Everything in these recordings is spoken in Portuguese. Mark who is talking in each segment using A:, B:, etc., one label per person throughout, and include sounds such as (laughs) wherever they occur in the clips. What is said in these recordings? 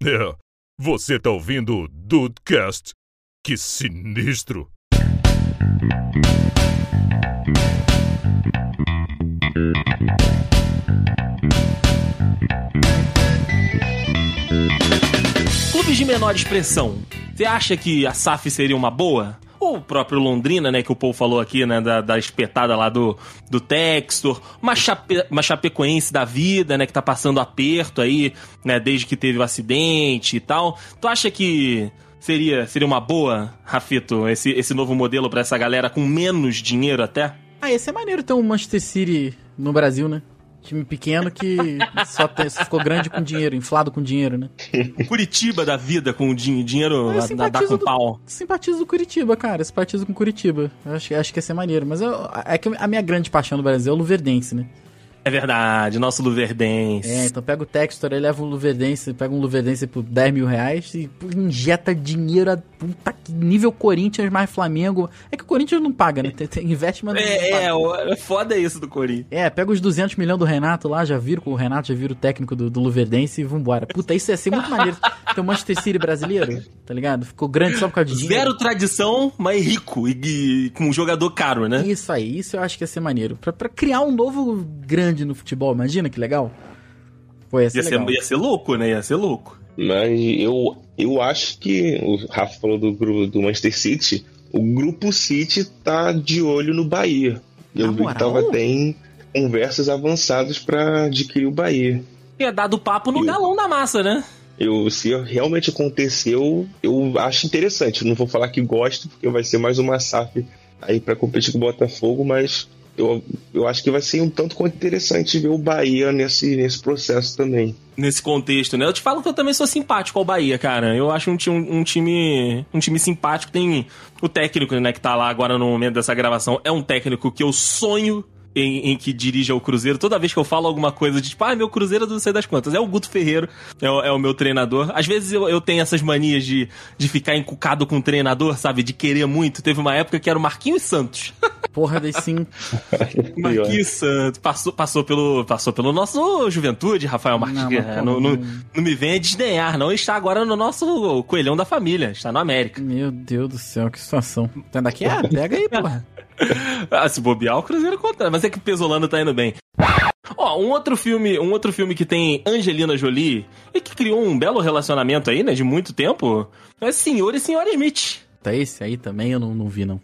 A: É, você tá ouvindo o Dudecast? Que sinistro!
B: Clubes de menor expressão. Você acha que a SAF seria uma boa? O próprio Londrina, né, que o Paul falou aqui, né, da, da espetada lá do, do Textor, uma, chape, uma Chapecoense da vida, né, que tá passando aperto aí, né, desde que teve o acidente e tal. Tu acha que seria, seria uma boa, Rafito, esse, esse novo modelo pra essa galera com menos dinheiro até?
C: Ah, esse é maneiro ter um Manchester City no Brasil, né? Time pequeno que só, tem- só ficou grande com dinheiro, inflado com dinheiro, né?
B: Curitiba da vida com din- dinheiro dar
C: simpatizo
B: com
C: do-
B: pau.
C: Simpatizo do Curitiba, cara. Simpatizo com Curitiba. Eu acho, acho que ia ser maneiro. Mas eu- é que a minha grande paixão do Brasil é o Luverdense, né?
B: É verdade, nosso Luverdense.
C: É, então pega o Textor, aí leva um Luverdense, pega um Luverdense por 10 mil reais e pô, injeta dinheiro a puta que nível Corinthians mais Flamengo. É que o Corinthians não paga, né? Tem, tem, investe, mas não
B: É,
C: paga.
B: é, é foda isso do Corinthians.
C: É, pega os 200 milhões do Renato lá, já viram, com o Renato já vira o técnico do, do Luverdense e vambora. Puta, isso ia ser muito maneiro. (laughs) Tem o Manchester City brasileiro, tá ligado? Ficou grande só por causa de dinheiro.
B: Zero tradição, mas rico e, e com um jogador caro, né?
C: Isso aí, isso eu acho que ia ser maneiro. Pra, pra criar um novo grande no futebol, imagina que legal. Pô, ia ser
B: Ia ser,
C: legal.
B: ia ser louco, né? Ia ser louco.
D: Mas eu, eu acho que o Rafa falou do grupo do Manchester City. O grupo City tá de olho no Bahia. Eu vi que tava tem conversas avançadas para adquirir o Bahia.
B: Ia dar do papo no
D: Eu-
B: galão da massa, né?
D: Eu, se realmente aconteceu, eu acho interessante. Não vou falar que gosto, porque vai ser mais uma SAF aí para competir com o Botafogo, mas eu, eu acho que vai ser um tanto quanto interessante ver o Bahia nesse, nesse processo também.
B: Nesse contexto, né? Eu te falo que eu também sou simpático ao Bahia, cara. Eu acho um, um, um time um time simpático. Tem o técnico, né, que tá lá agora no momento dessa gravação. É um técnico que eu sonho em, em que dirija o Cruzeiro. Toda vez que eu falo alguma coisa de tipo, ah, meu Cruzeiro eu não sei das quantas. É o Guto Ferreiro, é o, é o meu treinador. Às vezes eu, eu tenho essas manias de, de ficar encucado com o treinador, sabe? De querer muito. Teve uma época que era o Marquinhos Santos. (laughs)
C: Porra, daí sim. (laughs)
B: Marquinhos Santos. Passou, passou, pelo, passou pelo nosso Juventude, Rafael Marques.
C: Não,
B: É, não, não-
C: não
B: me venha desdenhar, não. Está agora no nosso coelhão da família. Está no América.
C: Meu Deus do céu, que situação. Tá daqui? Ah, pega aí, (laughs) porra. (laughs)
B: Ah, se bobear, o Cruzeiro conta. Mas é que o Pesolano tá indo bem. Ó, um outro filme, um outro filme que tem Angelina Jolie e que criou um belo relacionamento aí, né, de muito tempo, é Senhor e Senhora Smith.
C: Tá esse aí também eu não, não vi, não.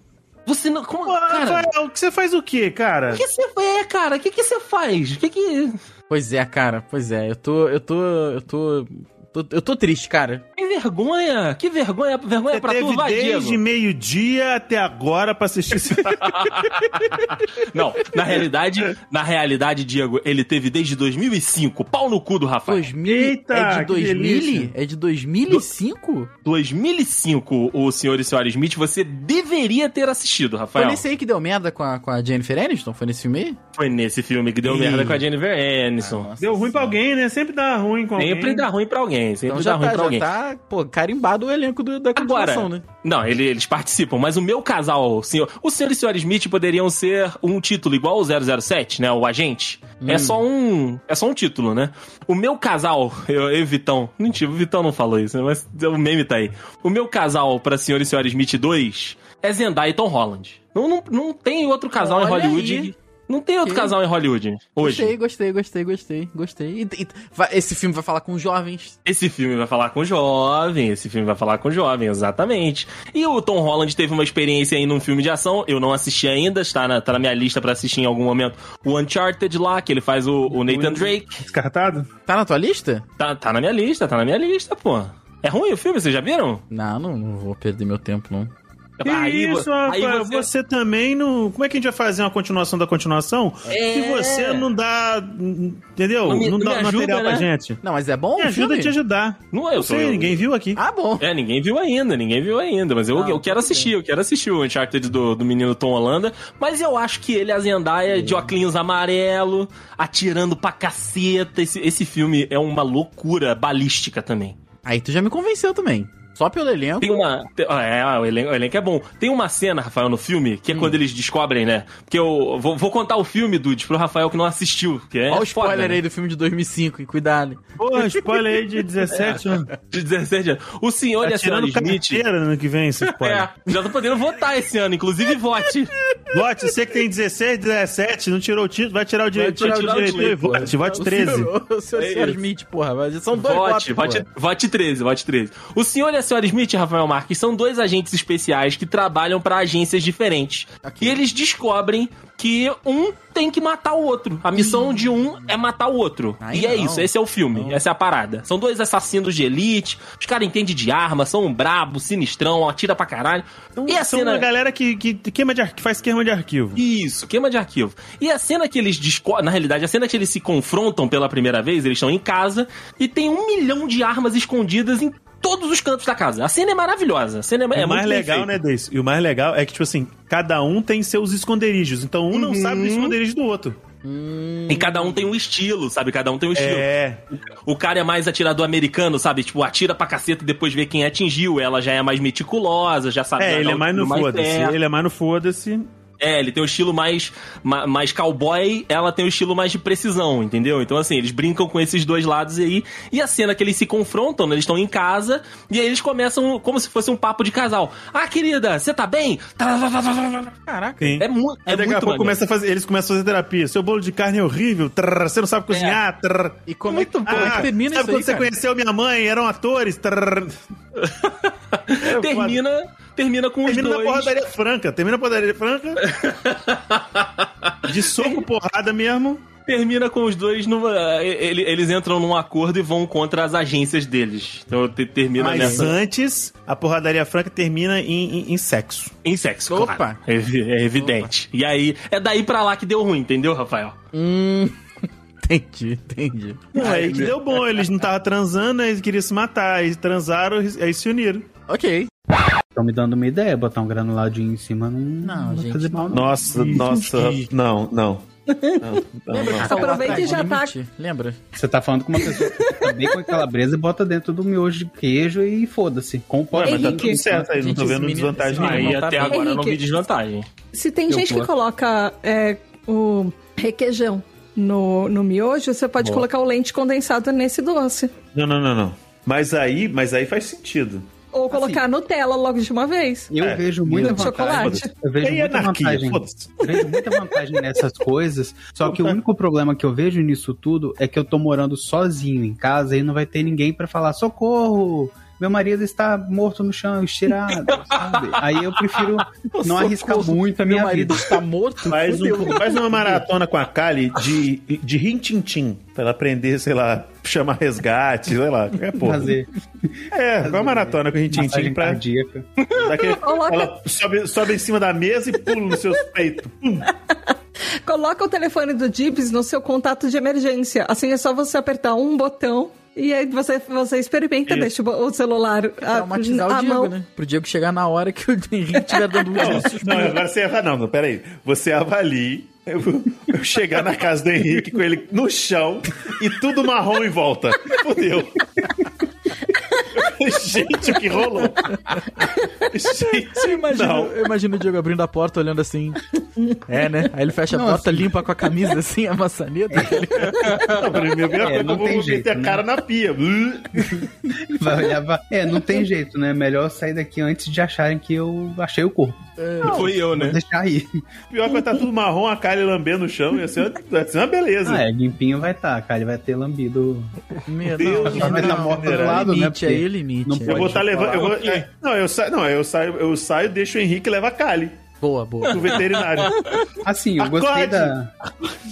B: Você não, como,
E: Pô,
B: cara,
E: Rafael, que você faz o quê, cara?
B: o que você é, cara? O que que você faz? O que que
C: Pois é, cara, pois é. Eu tô. Eu tô. Eu tô. tô- eu tô triste, cara.
B: Que vergonha? Que vergonha, vergonha
E: Você
B: pra
E: teve
B: tu, vai,
E: desde
B: Diego.
E: meio-dia até agora pra assistir esse (laughs)
B: Não, na realidade, na realidade, Diego, ele teve desde 2005, pau no cu do Rafael.
C: 2000,
E: Eita,
C: é de
E: que
C: 2000?
E: delícia.
C: É de 2005?
B: 2005, o Senhor e Senhora Smith, você deveria ter assistido,
C: Foi
B: Rafael.
C: nesse aí que deu merda com a, com a Jennifer Aniston? Foi nesse filme aí?
B: Foi nesse filme que deu
C: Ih.
B: merda com a Jennifer Aniston.
C: Nossa
E: Deu ruim pra
C: Senhora.
E: alguém, né? Sempre dá ruim com alguém.
B: sempre dá ruim pra alguém, sempre
C: Então
B: dá ruim
C: tá,
B: pra
C: já
B: alguém.
C: tá, pô, carimbado o elenco do, da continuação,
B: Agora,
C: né?
B: não, ele- eles participam, mas o meu casal, o senhor, o senhor e senhora Smith poderiam ser um título igual o 007, né, o agente.
C: Hum.
B: É só um, é só um título, né? O meu casal, eu, eu e Vitão, mentira, o Vitão não falou isso, mas o meme tá aí. O meu casal pra senhor e senhora Smith 2 é Zendaya e Tom Holland. Não, não, não tem outro casal em
C: Olha
B: Hollywood.
C: aí.
B: Não tem outro
C: Que-
B: casal em Hollywood hoje.
C: Gostei, gostei, gostei, gostei, gostei. E- e- vai- esse filme vai falar com jovens.
B: Esse filme vai falar com jovem, esse filme vai falar com jovem, exatamente. E o Tom Holland teve uma experiência aí num filme de ação, eu não assisti ainda, está na, tá na minha lista pra assistir em algum momento. O Uncharted lá, que ele faz o, o Nathan Drake.
E: Descartado?
C: Tá na tua lista?
B: Tá, tá na minha lista, tá na minha lista, pô. É ruim o filme, vocês já viram?
C: Não, não, não vou perder meu tempo, não.
E: Que
B: Aí
E: isso,
B: aí
E: Rafael,
B: você-
E: você... também não. Como é que a gente vai fazer uma continuação da continuação
B: É.
E: se você não dá. Entendeu?
B: Não
E: Não,
B: me- não
E: dá
B: me ajuda,
E: material pra
B: né?
E: gente.
C: Não, mas é bom
E: Me ajuda
C: filme?
E: a te ajudar.
B: Não é, eu
E: Eu
B: sou.
E: sei, ninguém viu aqui.
C: Ah, bom.
B: É, ninguém viu ainda, ninguém viu ainda, mas eu,
C: Ah,
B: eu quero assistir, eu quero assistir o Uncharted do, do menino Tom Holanda, mas eu acho que ele, a Zendaya, de óculos amarelo, atirando pra caceta, esse, esse filme é uma loucura balística também.
C: Aí tu já me convenceu também. Só pelo elenco.
B: Tem uma. tem- ah, é, o elenco, o elenco é bom. Tem uma cena, Rafael, no filme, que é quando eles descobrem, né? Porque eu vou, vou contar o filme, Dudes, pro Rafael que não assistiu. Que é
C: Olha o
B: foda,
C: spoiler
B: né?
C: aí do filme de 2005, e cuidado.
E: Porra, spoiler aí de 17 (laughs) anos.
B: De 17 anos. O senhor e
E: Tá
B: a senhora Smith.
E: ano que vem, esse (laughs) spoiler.
B: É, já tô podendo votar esse ano, inclusive vote. (laughs)
E: Vote, você que tem 16, 17, não tirou o título, vai tirar o direito,
B: tirar o
E: e
B: título,
E: vote, vote 13.
C: O senhor, o senhor,
B: É
C: senhor
B: isso.
C: Smith, porra. mas São dois
B: Vote,
C: votos,
B: vote,
C: porra.
B: vote 13, vote 13. O senhor e a senhora Smith, Rafael Marques, são dois agentes especiais que trabalham pra agências diferentes. E eles descobrem que um tem que matar o outro. A missão de um é matar o outro.
C: Ai,
B: e é
C: não.
B: isso, esse é o filme, essa é a parada. São dois assassinos de elite, os caras entendem de arma, são um brabo, sinistrão, atira pra caralho.
E: Então,
B: e a
E: são
B: cena...
E: uma galera que, que, queima de que faz queima de arquivo.
B: Isso, queima de arquivo. E a cena que eles na realidade, a cena que eles se confrontam pela primeira vez, eles estão em casa e tem um milhão de armas escondidas em todos os cantos da casa. A cena é maravilhosa. A cena é, é
E: o mais
B: muito bem
E: legal,
B: feita.
E: né, Deis? E o mais legal é que, tipo assim, cada um tem seus esconderijos. Então um não sabe do esconderijo do outro.
B: E cada um tem um estilo, sabe? Cada um tem um estilo.
E: É.
B: O cara é mais atirador americano, sabe? Tipo, atira pra caceta e depois vê quem atingiu. Ela já é mais meticulosa, já sabe.
E: É,
B: dar
E: ele é mais no foda-se. Ele é mais no foda-se.
B: É, ele tem o estilo mais, ma- mais cowboy, ela tem o estilo mais de precisão, entendeu? Então, assim, eles brincam com esses dois lados aí. E a cena que eles se confrontam, né, eles estão em casa, e aí eles começam como se fosse um papo de casal. Ah, querida, você tá bem?
C: Caraca.
E: Sim.
B: É, mu é
E: Aí daqui
B: muito
E: a pouco
B: maneiro.
E: começa a fazer, eles começam a fazer terapia. Seu bolo de carne é horrível. trrr, você não sabe cozinhar. trrr.
C: E como é, que- é
E: Ah,
C: que termina
E: sabe
C: isso
E: quando
C: aí,
E: você
C: cara?
E: conheceu minha mãe? Eram atores. (laughs) É
B: Termina, termina com os
E: Termina na
B: dois.
E: porradaria franca. Termina na porradaria franca. De soco, (laughs) porrada mesmo.
B: Termina com os dois numa. ele- Eles entram num acordo e vão contra as agências deles. Então te- termina
E: Mas
B: nessa.
E: antes, a porradaria franca termina em, em- em sexo.
B: Em sexo,
C: Opa.
B: claro. É, é evidente. E aí, é daí pra lá que deu ruim, entendeu, Rafael?
C: Hum. (laughs) Entendi, entendi.
E: Não, aí que deu bom. Eles não estavam transando, eles queriam se matar. Aí transaram, aí se uniram.
C: Ok.
F: Estão me dando uma ideia, botar um granuladinho em cima não,
C: Não,
F: vai
C: gente,
F: fazer mal. não.
E: Nossa, nossa. Não, não. (laughs) Não, não,
C: Lembra que
E: não.
C: falou
G: Aproveita e já tá-?
C: Lembra?
F: Você tá falando com uma pessoa que tá bem com a calabresa e bota dentro do miojo de queijo e foda-se. Com o
E: Ué, mas tá
G: Henrique.
E: tudo certo aí, não
C: Gente,
E: tô vendo
C: esse menino-
E: desvantagem nenhuma.
C: menino
B: Aí
C: tá
B: até
C: bem.
B: agora eu não vi
G: Henrique.
B: desvantagem.
G: Se tem
F: Eu
G: gente que coloca é, o requeijão no, no miojo, você pode
F: Boa.
G: colocar o leite condensado nesse doce.
E: Não, não, não, não. Mas aí, mas aí faz sentido.
G: Ou colocar Nutella logo de uma vez.
F: Eu
E: É,
F: vejo muita vantagem.
G: chocolate.
F: Eu vejo
E: é
F: muita
E: anarquia,
F: vantagem. vejo muita vantagem nessas coisas. Só que o único problema que eu vejo nisso tudo é que eu tô morando sozinho em casa e não vai ter ninguém pra falar socorro. Meu marido está morto no chão, estirado, (laughs) sabe? Aí eu prefiro não arriscar muito a
C: Meu
F: minha
C: marido
F: vida.
C: está morto?
E: Faz, um, faz uma maratona com a Kali de, de rintintim. Pra ela aprender, sei lá, chamar resgate, sei lá, qualquer porra.
F: Fazer
E: É, vai uma maratona com rintintim pra.
F: cardíaca.
E: Daquele, (laughs)
G: Coloca-
E: ela sobe, sobe em cima da mesa e pula nos seus peitos. Pum.
G: Coloca o telefone do Dibs no seu contato de emergência. Assim é só você apertar um botão e aí você, você experimenta,
E: Isso.
G: deixa o o celular a,
C: Traumatizar
G: a
C: o Diego,
G: mão.
C: né? Pro Diego chegar na hora que o (laughs) Henrique estiver dando um
E: Não, não, agora você ava- não, não, peraí. Você avalie eu, eu chegar na casa do Henrique com ele no chão e tudo marrom em volta. Fudeu. (laughs) Gente, o que rolou? (laughs) Gente,
C: imagino,
E: não.
C: eu imagino o Diego abrindo a porta, olhando assim. É, né? Aí ele fecha a
F: Nossa.
C: porta, limpa com a camisa assim, a maçaneta.
E: Não, primeiro,
F: É,
E: coisa,
F: não
E: eu vou
F: tem
E: meter
F: jeito,
E: a
F: né?
E: cara na pia. (laughs)
F: Vai olhar, vai- É, não tem jeito, né? Melhor sair daqui antes de acharem que eu achei o corpo.
B: Foi eu, né?
F: Deixar aí.
E: Pior que vai estar tudo marrom, a Kali lambendo o chão, ia ser, ia ser uma beleza.
F: Ah, é, limpinho vai estar, cara. Ele vai ter lambido.
C: Meu
E: Deus,
C: não,
F: Ela vai estar
C: não,
F: morta
E: não,
F: do lado, né?
C: limite
F: Porque
C: aí, limite.
F: não
C: é.
E: eu vou estar levando. Eu vou, é, não, eu saio, não, eu saio, eu saio, deixo o Henrique e leva a Kali
C: Boa, boa.
E: pro veterinário. (laughs)
F: Assim, eu gostei da,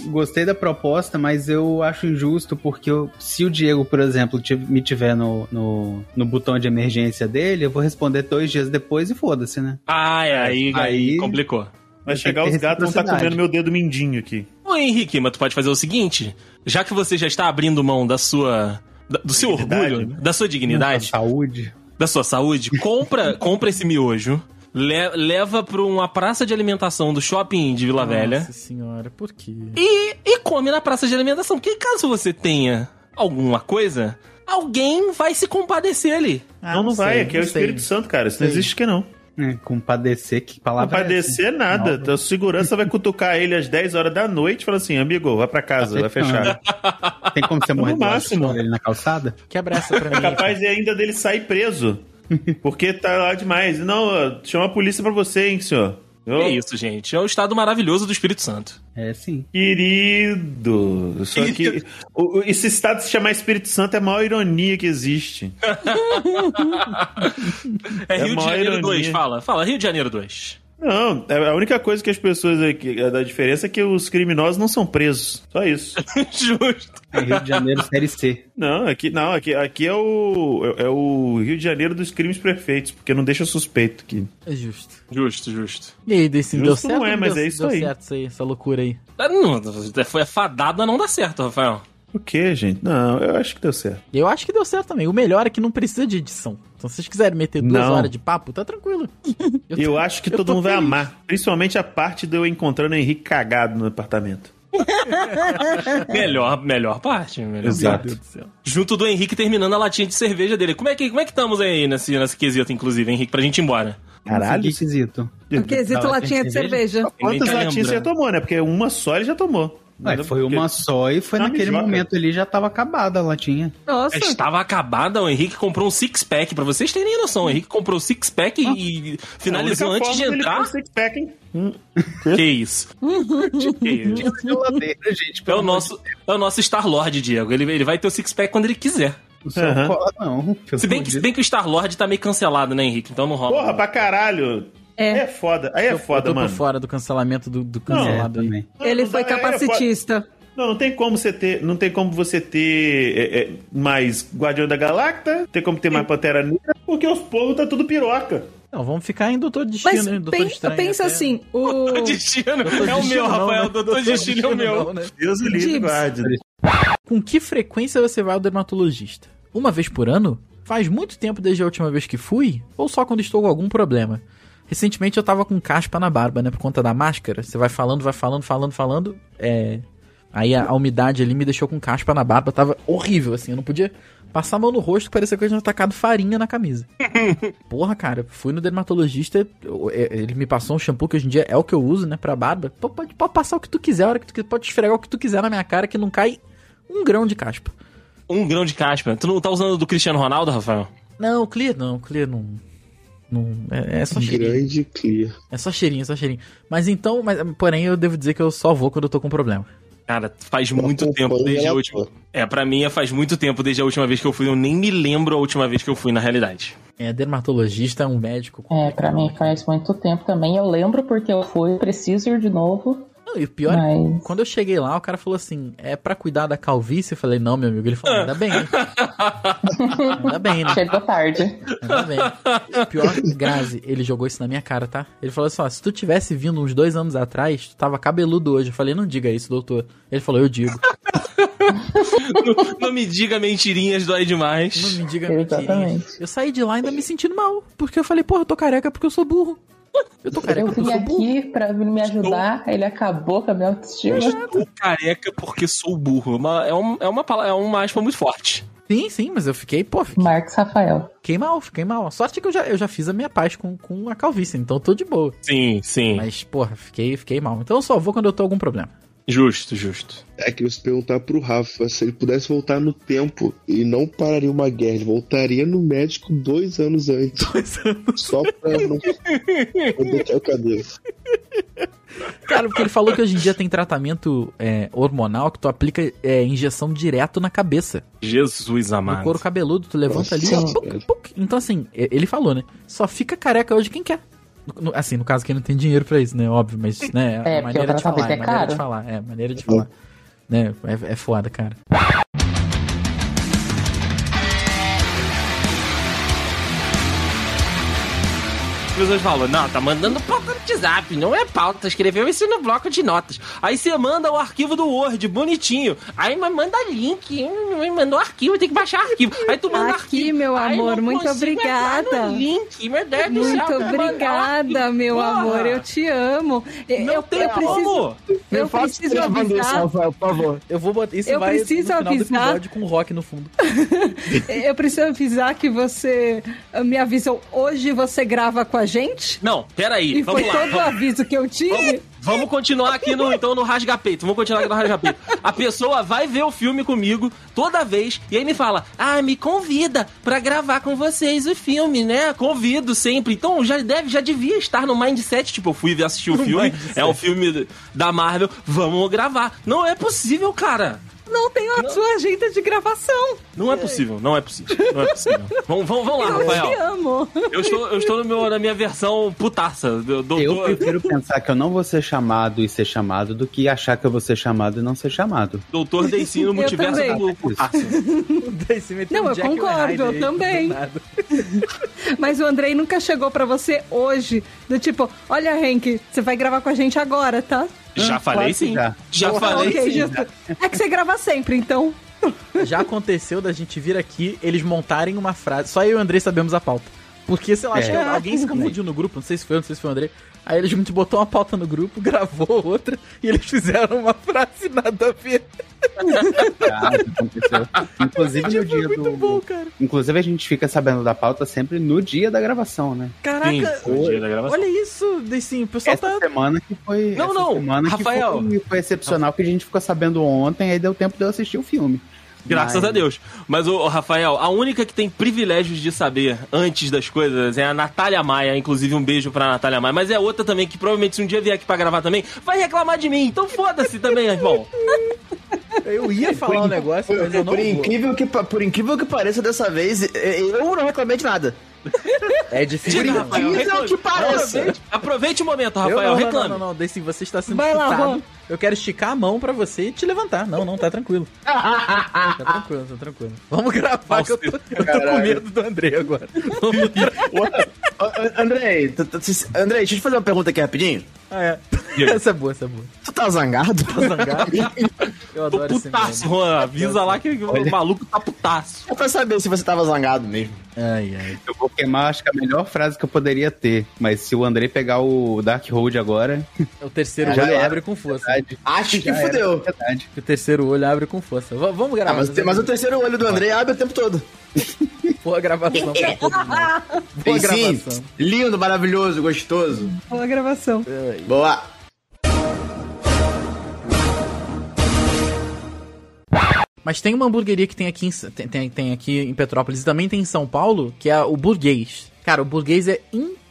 F: gostei da proposta, mas eu acho injusto porque eu- se o Diego, por exemplo, me tiver no, no, no botão de emergência dele, eu vou responder dois dias depois e foda-se, né?
B: Ah, é, aí, aí, complicou.
E: Vai chegar os gatos vão estar
F: reciprocidade.
E: comendo meu dedo mindinho aqui.
B: Ô Henrique, mas tu pode fazer o seguinte: já que você já está abrindo mão da sua. Da- do seu
E: Dignidade,
B: orgulho,
E: né?
B: da sua dignidade,
F: Saúde.
B: da sua saúde, compra, (laughs) compra esse miojo, le- leva pra uma praça de alimentação do shopping de Vila Velha
C: Nossa senhora, por quê?
B: e, e come na praça de alimentação. Porque caso você tenha alguma coisa, alguém vai se compadecer ali.
C: Ah,
E: não, não vai,
C: sei,
E: aqui é o
C: não sei.
E: Espírito Santo, cara. Isso não existe que não.
F: É, compadecer, que palavra
E: vai
F: é essa?
E: nada.
F: Nova.
E: A segurança vai cutucar ele às 10 horas da noite e fala assim: amigo, vai pra casa, vai fechar.
F: Tem como você morrer
E: No máximo.
F: dele na calçada?
C: Quebra essa pra
E: É
C: mim.
E: capaz de ainda dele sair preso. (laughs) Porque tá lá demais. Não, chama a polícia pra você, hein, senhor.
B: É isso, gente. É o estado maravilhoso do Espírito Santo.
F: É sim.
E: Querido. Só (laughs) que o- o- esse estado se chamar Espírito Santo é a maior ironia que existe. (laughs)
B: É,
E: É
B: Rio de Janeiro
E: ironia.
B: 2, fala. Fala, Rio de Janeiro 2.
E: Não, é a única coisa que as pessoas aqui, a da diferença é que os criminosos não são presos. Só isso. (laughs)
B: Justo.
F: É Rio de Janeiro, Série C.
E: Não, aqui não, aqui, aqui é o é, é o Rio de Janeiro dos crimes perfeitos, porque não deixa suspeito aqui.
C: É justo.
B: Justo, justo.
C: E aí, Desse, deu
E: Justo
C: certo?
E: não é, mas
C: deu,
E: é isso
C: deu
E: aí.
C: certo isso aí, essa loucura aí.
B: Não, foi fadado a não dar certo, Rafael.
E: O que, gente? Não, eu acho que deu certo.
C: Eu acho que deu certo também. O melhor é que não precisa de edição. Então, se vocês quiserem meter duas
E: Não.
C: horas de papo, tá tranquilo. (laughs) Eu,
E: Eu acho que
C: eu
E: todo
C: tô
E: mundo vai
C: feliz.
E: amar. Principalmente a parte de eu encontrando o Henrique cagado no apartamento. (laughs)
B: Melhor, melhor parte. Melhor
E: Exato.
C: Meu Deus do céu.
B: Junto do Henrique terminando a latinha de cerveja dele. Como é que, como é que estamos aí nesse, nesse quesito, inclusive, Henrique, pra gente ir embora?
E: Caralho.
F: Que esquisito.
G: O quesito
F: Fala,
G: latinha de
F: cerveja?
G: cerveja.
E: Quantas
B: tá
E: latinhas você já tomou, né? Porque uma só ele já tomou.
F: Ué, foi
E: Porque-
F: uma só e foi
E: Não,
F: naquele
E: mijoca.
F: momento ali já tava acabada a latinha.
G: Nossa.
B: Estava acabada, o Henrique comprou um six-pack, pra vocês terem noção. O Henrique comprou um six-pack e finalizou antes de entrar.
E: um six-pack, hein? (laughs)
B: Que isso? que isso? (laughs)
F: Gente.
B: É o nosso, é o nosso Star-Lord, Diego. Ele, ele vai ter o six-pack quando ele quiser.
E: Aham.
F: Não cola, não. pelo
B: Se bem, que, se bem que o Star-Lord tá meio cancelado, né, Henrique? Então não rola.
E: Porra, pra caralho.
G: É.
E: É foda. Aí é
C: eu
E: foda,
C: tô
E: mano.
C: por fora do cancelamento do, do
F: Deus. É,
C: cancelado aí.
F: também.
E: Não,
G: Ele
E: não
G: foi
E: dá- é foda.
G: capacitista.
E: Não, não tem como você ter, não tem como você ter é, é, mais Guardião da Galacta, tem como ter mais Pantera Negra, porque os povos tá tudo piroca.
C: Não, vamos ficar em Doutor Destino,
G: Mas
C: hein? Doutor
G: pen-
C: Estranho
G: pensa
C: até.
G: assim, o...
B: Doutor Destino
C: Doutor
B: é o meu,
C: não,
B: Rafael.
C: né?
B: Doutor Destino é o meu.
C: não, né?
E: Deus o livre, guarde.
C: Com que frequência você vai ao dermatologista? Uma vez por ano? Faz muito tempo desde a última vez que fui? Ou só quando estou com algum problema? Recentemente eu tava com caspa na barba, né? Por conta da máscara. Você vai falando, vai falando, falando, falando. É. Aí a, a umidade ali me deixou com caspa na barba. Tava horrível, assim. Eu não podia passar a mão no rosto, parecia que eu tinha tacado farinha na camisa. (laughs) Porra, cara, fui no dermatologista. é, Ele me passou um shampoo que hoje em dia é o que eu uso, né? Pra barba. Pode, pode passar o que tu quiser, a hora que tu quiser. Pode esfregar o que tu quiser na minha cara que não cai um grão de caspa.
B: Um grão de caspa. Tu não tá usando do Cristiano Ronaldo, Rafael?
C: Não, clear não, clear não. Não é, é só cheirinho.
D: Grande clear.
C: É só cheirinho, é só cheirinho. Mas então, mas, porém, eu devo dizer que eu só vou quando eu tô com problema.
B: Cara, faz muito
D: Não
B: tempo desde a última. É, pra mim é faz muito tempo desde a última vez que eu fui. Eu nem me lembro a última vez que eu fui, na realidade.
C: É, dermatologista é um médico.
H: É, pra mim faz muito tempo também. Eu lembro porque eu fui, preciso ir de novo.
C: Não, e o pior é que
H: Mas-
C: quando eu cheguei lá, o cara falou assim: é pra cuidar da calvície? Eu falei: não, meu amigo. Ele falou: ainda bem, (laughs) ainda bem, né?
H: Chegou tarde.
C: Ainda bem. Pior, Grazi, ele jogou isso na minha cara, tá? Ele falou assim: ó, se tu tivesse vindo uns dois anos atrás, tu tava cabeludo hoje. Eu falei: não diga isso, doutor. Ele falou: eu digo. (laughs)
B: não, não me diga mentirinhas, dói
C: Não
B: demais.
C: me diga.
H: Exatamente.
C: Eu saí de lá ainda me sentindo mal. Porque eu falei: porra, eu tô careca porque eu sou burro. Eu tô careca
H: Eu
C: porque eu
H: vim
C: sou burro.
H: aqui pra vir me ajudar, ele acabou com a minha autoestima.
B: Estou careca porque sou burro. Uma- é, um, é, uma, é uma aspa muito forte.
C: Sim, sim, mas eu fiquei, pô, fiquei,
H: Marcos Rafael.
C: fiquei mal, fiquei mal. Sorte é que eu já, eu já fiz a minha paz com, com a calvície, então eu tô de boa.
B: Sim, sim.
C: Mas, porra, fiquei, fiquei mal. Então eu só vou quando eu tô com algum problema.
B: Justo, justo.
D: É que você perguntar pro Rafa se ele pudesse voltar no tempo e não pararia uma guerra, ele voltaria no médico dois anos antes. (laughs)
C: Dois anos.
D: Só pra não deixar o cabelo.
C: Cara, porque ele falou que hoje em dia tem tratamento é, hormonal que tu aplica é, injeção direto na cabeça.
B: Jesus
C: No
B: amado.
C: couro cabeludo, tu levanta ali,
D: Nossa,
C: ó, puc, puc. Então, assim, e- ele falou, né? Só fica careca hoje quem quer. No- assim, no caso, quem não tem dinheiro pra isso, né? Óbvio, mas, (laughs) né?
H: É,
C: a maneira de falar,
H: tratamento
C: é
H: é
C: maneira de falar, é maneira de falar. Né? É, é foda, cara.
B: Pessoas falam, não, tá mandando pauta no WhatsApp, não é pauta, escreveu isso no bloco de notas. Aí você manda o arquivo do Word, bonitinho. Aí manda link, hum, mandou arquivo, tem que baixar arquivo. Aí tu manda
G: Aqui,
B: arquivo.
G: meu amor, muito obrigada.
B: link, meu Deus do céu,
G: Muito obrigada, meu
B: Porra,
G: amor. Eu te amo. Eu,
B: Não
G: eu,
B: tem
G: eu preciso, eu preciso avisar.
I: Rafael, por favor.
C: Eu vou botar. Isso
G: Eu
C: vai
G: preciso
C: no final do
G: avisar-
C: episódio com o rock no fundo. (laughs)
G: Eu preciso avisar que você me avisou hoje você grava com a gente.
B: Não, peraí,
G: E
B: vamos
G: foi
B: lá.
G: todo o aviso que eu tive.
B: Vamos, vamos continuar aqui no, então, no rasga-peito. Vamos continuar aqui no rasga-peito. A pessoa vai ver o filme comigo toda vez e aí me fala: Ah, me convida pra gravar com vocês o filme, né? Convido sempre. Então já deve, já devia estar no mindset. Tipo, eu fui assistir o filme.
C: mindset.
B: É um filme da Marvel. Vamos gravar. Não é possível, cara.
G: Não tenho a sua agenda de gravação.
B: Não é possível, não é possível. Não é possível. (laughs) Vamos, vamos, vamos lá,
G: Eu te
B: Rafael.
G: amo.
B: Eu estou, eu estou no meu, na minha versão putaça. do-
F: Eu
B: Doutor,
F: prefiro pensar que eu não vou ser chamado e ser chamado do que achar que eu vou ser chamado e não ser chamado.
B: doutor Deicino, (laughs)
G: Eu
B: multiverso
G: também.
B: do (laughs)
C: meteu
G: Não, eu
C: e
G: concordo, eu também. Mas o Andrei nunca chegou pra você hoje, do tipo, olha, Henk, você vai gravar com a gente agora, tá?
B: Já
F: Ah,
B: falei sim.
F: já.
B: Já
F: Porra,
B: falei
G: ok,
B: sim.
G: justo. É que você grava sempre, então. (laughs)
C: Já aconteceu da gente vir aqui, eles montarem uma frase. Só eu e o Andrei sabemos a pauta. Porque, sei lá, acho
F: É.
C: que alguém se (laughs) confundiu no grupo, não sei se foi eu, não sei se foi o Andrei. Aí eles a gente botou uma pauta no grupo, (laughs) gravou outra, e eles fizeram uma frase nada a ver.
F: Ah, aconteceu. Inclusive no dia
C: Muito
F: do.
C: bom, cara.
F: Inclusive a gente fica sabendo da pauta sempre no dia da gravação, né?
C: Caraca,
B: Sim, foi o dia da gravação.
C: olha isso, Deicin, o pessoal
F: Essa
C: tá...
F: semana que foi.
B: Não,
F: essa
B: não,
F: Semana
B: Rafael.
F: Que foi, foi excepcional que a gente ficou sabendo ontem, aí deu tempo de eu assistir o filme.
B: Graças
F: Mas-
B: a Deus. Mas, o Rafael, a única que tem privilégios de saber antes das coisas é a Natália Maia. Inclusive, um beijo pra Natália Maia. Mas é outra também que provavelmente, se um dia vier aqui pra gravar também, vai reclamar de mim. Então foda-se também, irmão. (laughs)
C: Eu ia falar um negócio, mas eu não
I: Por
C: vou.
I: incrível, que, por incrível que pareça, dessa vez, eu não reclamei de nada.
C: É difícil,
B: Diga,
C: não.
B: Rafael,
I: incrível
B: reclame.
I: que pareça.
B: Aproveite, aproveite o momento,
C: Eu
B: Rafael.
C: não, não, não,
B: reclame.
C: não, não, Deicin, você está sendo
G: Vai lá.
C: Eu quero esticar a mão pra você e te levantar. Não, não, tá tranquilo. (laughs) tá tranquilo, tá tranquilo. Vamos gravar que eu tô, eu tô com medo do André agora. (laughs) Vamos
I: Andrei, Andrei, deixa eu te fazer uma pergunta aqui rapidinho.
C: Ah, é. Essa é boa, essa é boa.
I: Tu tá zangado?
C: Tá zangado? (laughs) Eu
B: Tô
C: adoro esse
B: putaço. Juan. Avisa lá que o maluco tá putaço.
I: É pra saber se você tava zangado mesmo.
C: Ai, ai.
F: Eu vou queimar, acho que a melhor frase que eu poderia ter. Mas se o Andrei pegar o Dark Road agora,
C: O terceiro
F: Já
C: olho
F: era.
C: abre com força.
F: verdade.
I: Acho que
F: já
I: fudeu.
F: verdade.
C: O terceiro olho abre com força. V- vamos gravar.
I: Ah, mas, mas o terceiro olho do Andrei abre o tempo todo.
C: Boa gravação (laughs) pra todo mundo. Boa
I: Tem sim.
C: gravação.
I: Lindo, maravilhoso, gostoso.
G: Boa gravação.
I: Boa.
C: Mas tem uma hamburgueria que tem aqui, em, tem, tem aqui em Petrópolis e também tem em São Paulo, que é o Burguês. Cara, o Burguês é incrível.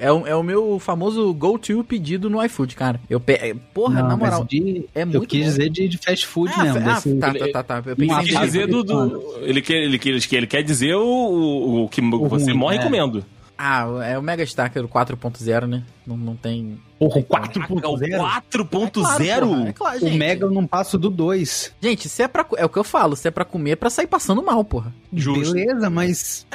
C: É o, é o meu famoso go-to pedido no iFood, cara. Eu pe... é, Porra,
F: Não,
C: na moral.
F: de-
C: é
F: eu
C: muito
F: quis
C: bom.
F: dizer de, de fast food
C: Ah,
F: mesmo.
C: ah,
F: desse-
C: tá, tá, tá, tá. Eu pensei
B: Quis dizer do. do- ele, quer, ele, quer, ele quer dizer o, o, o que você
F: ruim,
B: morre
F: é.
B: comendo.
C: Ah, é o Mega Stacker 4.0, né? Não, não tem.
F: Porra, o
B: É o
F: 4.0?
B: 4.0?
C: É claro,
F: O. Mega eu não passo do 2.
C: Gente, se é pra. É o que eu falo, se é pra comer, é pra sair passando mal, porra.
B: Justo.
F: Beleza, mas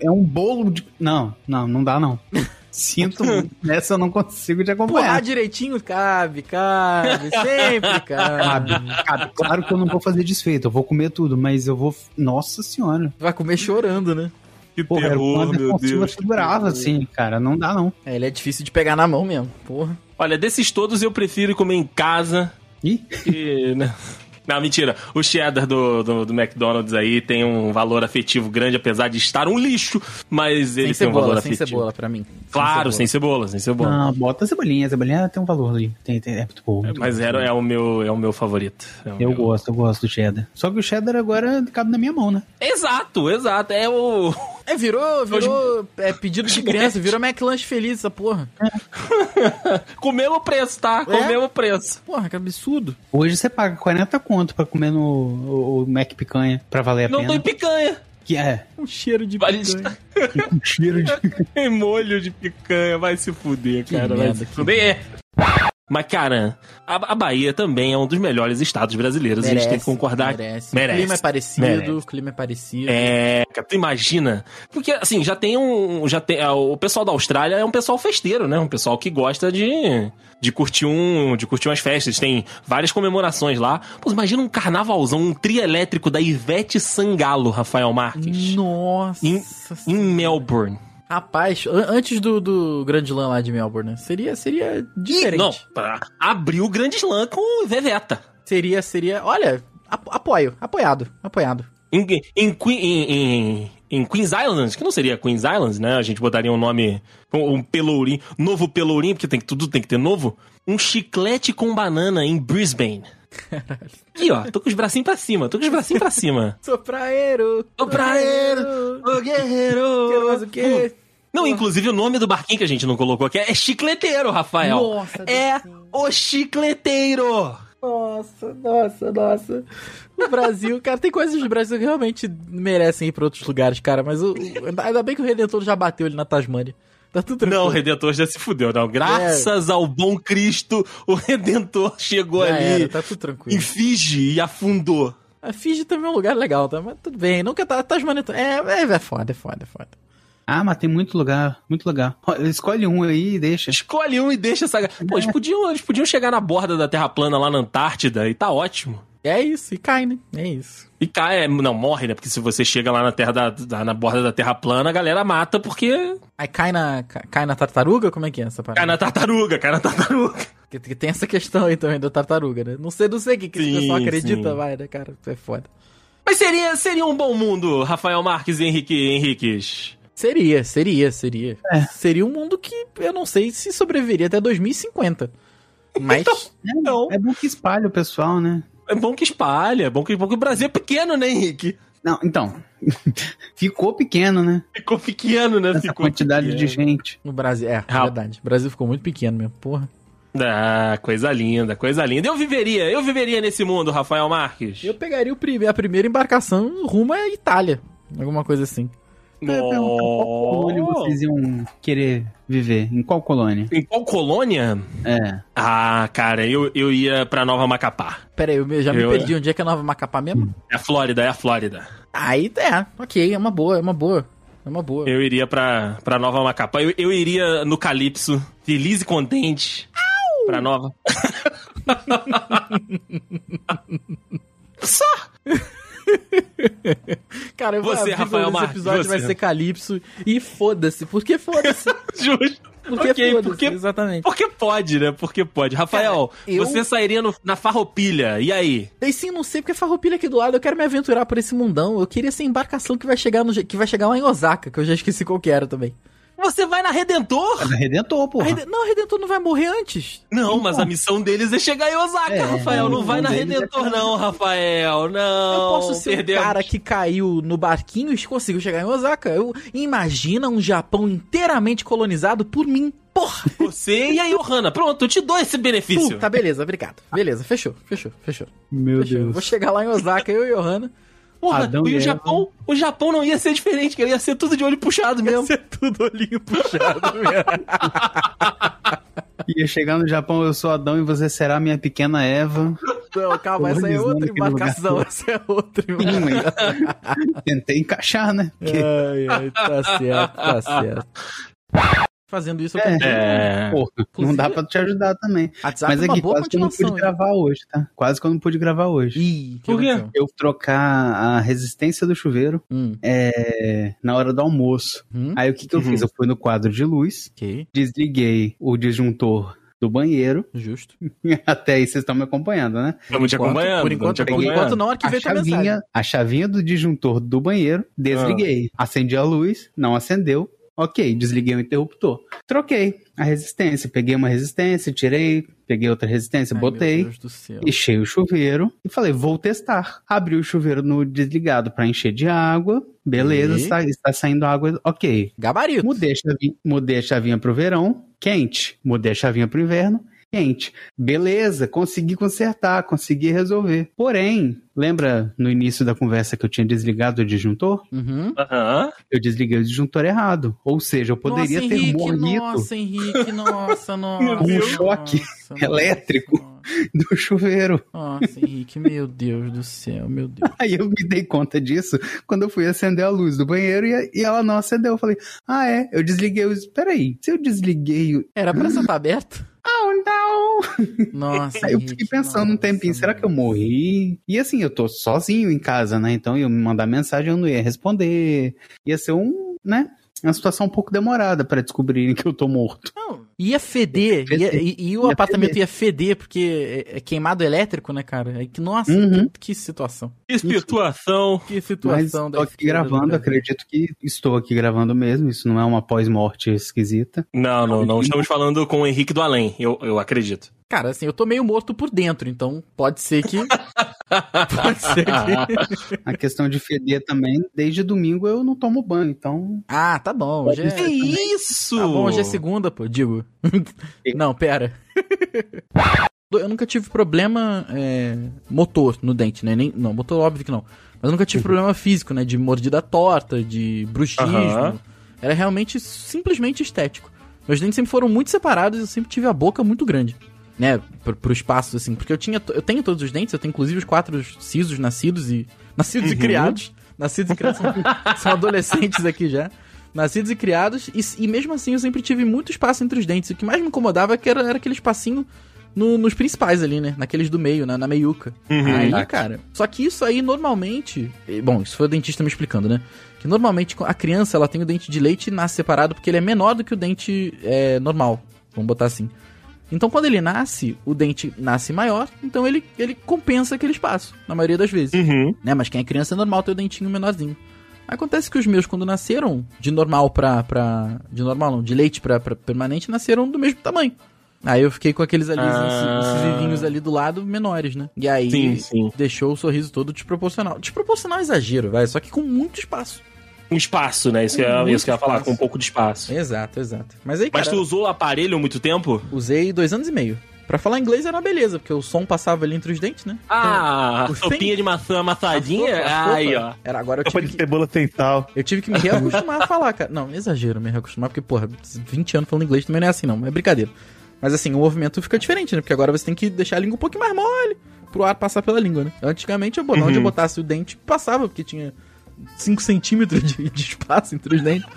F: é um bolo de. Não, não, não dá não. (laughs) Sinto muito. Nessa eu não consigo te acompanhar.
C: direitinho, cabe, cabe, sempre (laughs) cabe.
F: Cabe, cabe. Claro que eu não vou fazer desfeito, eu vou comer tudo, mas eu vou. Nossa senhora.
C: Vai comer chorando, né?
B: Que
F: Porra, era
B: terror,
F: uma
B: meu Deus.
F: segurava assim, cara. Não dá não.
C: É, ele é difícil de pegar na mão mesmo, porra.
B: Olha, desses todos eu prefiro comer em casa
F: Ih,
B: que. né? Não, mentira. O cheddar do, do, do McDonald's aí tem um valor afetivo grande, apesar de estar um lixo, mas ele
C: sem
B: tem um valor
C: cebola, sem
B: afetivo.
C: cebola pra mim.
B: Claro,
C: sem
B: sem cebola, sem cebola.
F: não, bota a cebolinha. A cebolinha tem um valor ali. Tem, tem- é muito bom. muito
B: Mas
F: bom.
B: era, é, o meu, é o meu favorito. É o
F: Eu
B: meu-
F: gosto, eu gosto do cheddar. Só que o cheddar agora cabe na minha mão, né?
B: Exato, exato. É o.
C: É, virou, virou é, pedido de criança, virou McLanche feliz essa porra. (laughs)
B: Com o mesmo preço, tá? Com
C: É?
B: o mesmo preço.
C: Porra, que absurdo.
F: Hoje você paga 40 conto pra comer no o, o Mac picanha pra valer a
B: Não
F: pena.
B: tem picanha.
F: Que é,
C: Um cheiro de picanha.
F: com (laughs) cheiro de... (laughs)
B: Tem molho de picanha, vai se fuder, cara. vai
C: merda,
B: se
C: que
B: fuder. Mas, cara, a, a Bahia também é um dos melhores estados brasileiros. a gente tem que concordar.
C: Merece.
B: Merece.
C: O clima é parecido,
B: Merece.
C: o clima é parecido.
B: É, cara, tu imagina? Porque, assim, já tem um. Já tem, ah, o pessoal da Austrália é um pessoal festeiro, né? Um pessoal que gosta de, de curtir um. de curtir umas festas. Tem várias comemorações lá. Pô, imagina um carnavalzão, um trio elétrico da Ivete Sangalo, Rafael Marques.
C: Nossa.
B: Em, em Melbourne.
C: Rapaz, an- antes do, do Grande Lan lá de Melbourne, né? Seria, seria diferente.
B: Não, pra abrir o Grande Slam com Veveta.
C: Seria, seria. Olha, ap- apoio, apoiado, apoiado.
B: Em, em, em, em- Queens Islands, que não seria Queens Islands, né? A gente botaria um nome, um, um pelourinho, novo pelourinho, porque tem, que- tudo tem que ter novo. Um chiclete com banana em Brisbane. Aqui, ó, tô com os bracinhos pra cima, tô com os bracinhos pra cima. (laughs)
C: Sou praeiro.
B: Ô praeiro, ô guerreiro.
C: Quero mais o quê?
B: Não, inclusive o nome do barquinho que a gente não colocou aqui é chicleteiro, Rafael.
C: Nossa,
B: é o chicleteiro.
C: Nossa, nossa, nossa. O Brasil, cara, tem coisas do Brasil que realmente merecem ir pra outros lugares, cara. Mas o, o- ainda bem que o Redentor já bateu ali na Tasmânia. Tá tudo tranquilo.
B: Não, o Redentor já se fudeu, não. Graças ao bom Cristo, o Redentor chegou
C: Já
B: ali
C: era, tá tudo tranquilo.
B: em Fiji e afundou.
C: A Fiji também é um lugar legal, tá? Mas tudo bem. Nunca tá. Tasmânia. É, é, é foda, é foda, é foda.
F: Ah, mas tem muito lugar, muito lugar. Escolhe um aí e deixa.
B: Escolhe um e deixa essa. Pô, eles podiam, eles podiam chegar na borda da Terra plana lá na Antártida e tá ótimo.
C: É isso, e cai, né? É isso.
B: E cai, é, não, morre, né? Porque se você chega lá na terra da, da- na borda da Terra plana, a galera mata porque
C: Aí cai na, ca- cai na tartaruga? Como é que é essa parada?
B: cai na tartaruga, cai na tartaruga.
C: Que- que Tem essa questão aí também da tartaruga, né? Não sei, não sei o que, que esse
B: Sim,
C: pessoal acredita,
B: sim.
C: vai, né, cara? É foda.
B: Mas seria, seria um bom mundo, Rafael Marques e Henrique Henriques.
C: Seria, seria, seria.
F: É.
C: Seria um mundo que eu não sei se sobreviveria até 2050. Mas.
B: Não.
F: É bom que espalha o pessoal, né?
B: É bom que espalha, é bom que, bom que o Brasil é pequeno, né, Henrique?
F: Não, então. (laughs) Ficou pequeno, né?
B: Ficou pequeno, né?
F: Essa
B: Ficou
F: quantidade de
B: pequeno.
F: gente.
C: No Brasil, é, é
B: Rap-
C: verdade. O Brasil ficou muito pequeno mesmo, porra.
B: Ah, coisa linda, coisa linda. Eu viveria, eu viveria nesse mundo, Rafael Marques.
C: Eu pegaria o prime- a primeira embarcação rumo à Itália. Alguma coisa assim.
F: Ia perguntar qual colônia vocês iam querer viver? Em qual colônia?
B: Em qual colônia?
F: É.
B: Ah, cara, eu, eu ia pra Nova Macapá.
C: Pera aí, eu me- já me
B: Eu-
C: perdi. Onde é que é Nova Macapá mesmo?
B: É a Flórida, é a Flórida.
C: Aí, é, ok, é uma boa, é uma boa. É uma boa.
B: Eu iria pra, pra Nova Macapá. Eu, eu iria no Calypso, feliz e contente. Pra Nova. (laughs) Só! (laughs)
C: Cara, eu
B: Você,
C: abrir
B: Rafael
C: esse
B: Marques,
C: episódio
B: você.
C: vai ser Calypso e foda-se. Por que foda-se? (laughs)
B: Justo.
C: Porque
B: porque-
C: exatamente.
B: Porque pode, né? Porque pode. Rafael,
C: Cara, eu-
B: você sairia no- na farroupilha. E aí?
C: Daí sim, não sei, porque Farroupilha aqui do lado, eu quero me aventurar por esse mundão. Eu queria essa embarcação que vai chegar no, que vai chegar lá em Osaka, que eu já esqueci qual que era também.
B: Você vai na Redentor?
F: É Redentor,
C: A
F: porra.
C: Rede- Não, a Redentor não vai morrer antes.
B: Não, mas a missão deles é chegar em Osaka,
F: É,
B: Rafael. Não
F: a
B: vai na
F: é
B: Redentor, não, Rafael. Não.
C: eu posso ser
B: perdemos.
C: o cara que caiu no barquinho e conseguiu chegar em Osaka. Eu, imagina um Japão inteiramente colonizado por mim. Porra! (laughs)
B: Você e a Johanna. Pronto, eu te dou esse benefício.
C: Tá, beleza, obrigado. Beleza, fechou, fechou, fechou.
F: Meu
C: fechou.
F: Deus.
C: Vou chegar lá em Osaka, eu e Johanna.
B: Porra,
F: Adão
B: e o. Japão, o Japão não ia ser diferente, que ia ser tudo de olho puxado
C: Ia
B: mesmo.
C: ser tudo olhinho puxado (laughs) mesmo.
F: Ia chegar no Japão, eu sou Adão e você será minha pequena Eva.
C: Não, calma, essa é outra embarcação. Essa é outra embarcação.
F: Tentei encaixar, né? Porque,
C: Ai, ai, tá certo, tá certo. Fazendo isso, eu
F: É.
B: É.
F: porra, não dá pra te ajudar também.
C: WhatsApp
F: Mas
C: é uma
F: aqui,
C: boa
F: quase que eu não pude gravar hoje, tá? Quase que eu não pude gravar hoje.
C: Ih, que
B: Por quê?
C: aconteceu?
F: Eu trocar a resistência do chuveiro
C: Hum,
F: é, na hora do almoço.
C: hum,
F: Aí o que, que eu
B: Uhum.
F: fiz? Eu fui no quadro de luz,
C: ok,
F: desliguei o disjuntor do banheiro.
C: justo. (laughs)
F: Até aí vocês estão me acompanhando, né?
B: Estamos te acompanhando.
C: Por enquanto, por
B: acompanhando.
C: enquanto não, hora que
F: A
C: veio mensagem.
F: chavinha, a chavinha do disjuntor do banheiro, desliguei. Acendi a luz, não acendeu. Ok, desliguei o interruptor. Troquei a resistência. Peguei uma resistência, tirei, peguei outra resistência,
C: Ai,
F: botei. Enchei o chuveiro e falei, vou testar. Abri o chuveiro no desligado para encher de água. Beleza,
C: E?
F: está, está saindo água. Ok.
C: Gabarito.
F: Mudei a, chavinha, mudei a chavinha pro verão, quente. Mudei a chavinha pro inverno, quente. Beleza, consegui consertar, consegui resolver. Porém, lembra no início da conversa que eu tinha desligado o disjuntor?
C: Uhum.
B: Aham.
F: Eu desliguei o disjuntor errado. Ou seja, eu poderia
C: nossa,
F: ter
C: Henrique,
F: morrido
C: Nossa, Henrique, nossa, (laughs) nossa.
F: com um choque
C: nossa,
F: elétrico
C: nossa. (laughs)
F: do chuveiro.
C: Nossa, Henrique, meu Deus do céu, meu Deus.
F: Aí eu me dei conta disso quando eu fui acender a luz do banheiro e, e ela não acendeu. Eu falei, ah, é? Eu desliguei os. Peraí, se eu desliguei o.
C: Era pra estar aberto?
F: Oh, (laughs) não!
C: Nossa,
F: Aí eu fiquei pensando um
C: nossa,
F: tempinho, será que eu
C: nossa.
F: morri? E assim, eu tô sozinho em casa, né? Então eu me mandar mensagem, eu não ia responder. Ia ser um, né? Uma situação um pouco demorada pra descobrirem que eu tô morto.
C: Não, ia feder,
F: Ia feder.
C: e, e o
F: Ia
C: apartamento
F: feder.
C: ia feder, porque é, é queimado elétrico, né, cara? Aí que, nossa,
F: Uhum.
C: que, que situação.
B: Que situação.
C: Que situação.
F: tô
C: da
F: aqui gravando, acredito que estou aqui gravando mesmo. Isso não é uma pós-morte esquisita.
B: Não, não, não estamos falando com o Henrique do Além, eu, eu acredito.
C: Cara, assim, eu tô meio morto por dentro, então pode ser que. (laughs) pode ser que.
F: A questão de feder também, desde domingo eu não tomo banho, então.
C: Ah, tá bom. Hoje é,
B: Que isso?
C: tá bom, hoje é segunda, pô, digo. (laughs) Não, pera. (laughs) Eu nunca tive problema é, motor no dente, né? Nem, não, motor óbvio que não. Mas eu nunca tive problema físico, né? De mordida torta, de bruxismo.
B: Aham.
C: Era realmente simplesmente estético. Meus dentes sempre foram muito separados e eu sempre tive a boca muito grande. Né? Pro, pro espaço, assim. Porque eu tinha. Eu tenho todos os dentes, eu tenho inclusive os quatro sisos nascidos e. Nascidos e criados. Nascidos e criados. São, (laughs) são adolescentes aqui já. Nascidos e criados. E, e mesmo assim eu sempre tive muito espaço entre os dentes. O que mais me incomodava é era, era aquele espacinho no- nos principais ali, né? Naqueles do meio, na, na meiuca.
B: Uhum.
C: Aí, cara. Só que isso aí normalmente. Bom, isso foi o dentista me explicando, né? Que normalmente a criança ela tem o dente de leite e nasce separado porque ele é menor do que o dente é, normal. Vamos botar assim. Então quando ele nasce, o dente nasce maior, então ele, ele compensa aquele espaço, na maioria das vezes.
B: Uhum.
C: Né? Mas quem é criança é normal ter o dentinho menorzinho. Acontece que os meus, quando nasceram, de normal pra. pra de normal não, de leite pra, pra permanente, nasceram do mesmo tamanho. Aí eu fiquei com aqueles ali,
B: Ah.
C: os incisivinhos ali do lado menores, né? E aí
B: Sim, sim.
C: deixou o sorriso todo desproporcional. Desproporcional é exagero, vai, só que com muito espaço.
B: Um espaço, né? Isso que, eu,
C: Muito
B: isso que eu ia falar, com um pouco de espaço.
C: Exato, exato. Mas aí,
B: Mas
C: cara,
B: tu usou o aparelho há muito tempo?
C: usei dois anos e meio. Pra falar inglês era uma beleza, porque o som passava ali entre os dentes, né?
B: Ah,
C: o
B: sopinha de maçã
C: A
B: amassadinha?
C: sopa, a sopa.
B: Aí, ó.
C: Era agora eu tive
E: de
C: que,
E: cebola sem sal.
C: eu tive que me reacostumar a falar, cara. Não, exagero me reacostumar, porque, porra, 20 anos falando inglês também não é assim, não. É brincadeira. Mas assim, o movimento fica diferente, né? Porque agora você tem que deixar a língua um pouquinho mais mole pro ar passar pela língua, né? Antigamente, eu,
B: Uhum.
C: onde eu botasse o dente, passava, porque tinha 5 centímetros de, de espaço entre os dentes.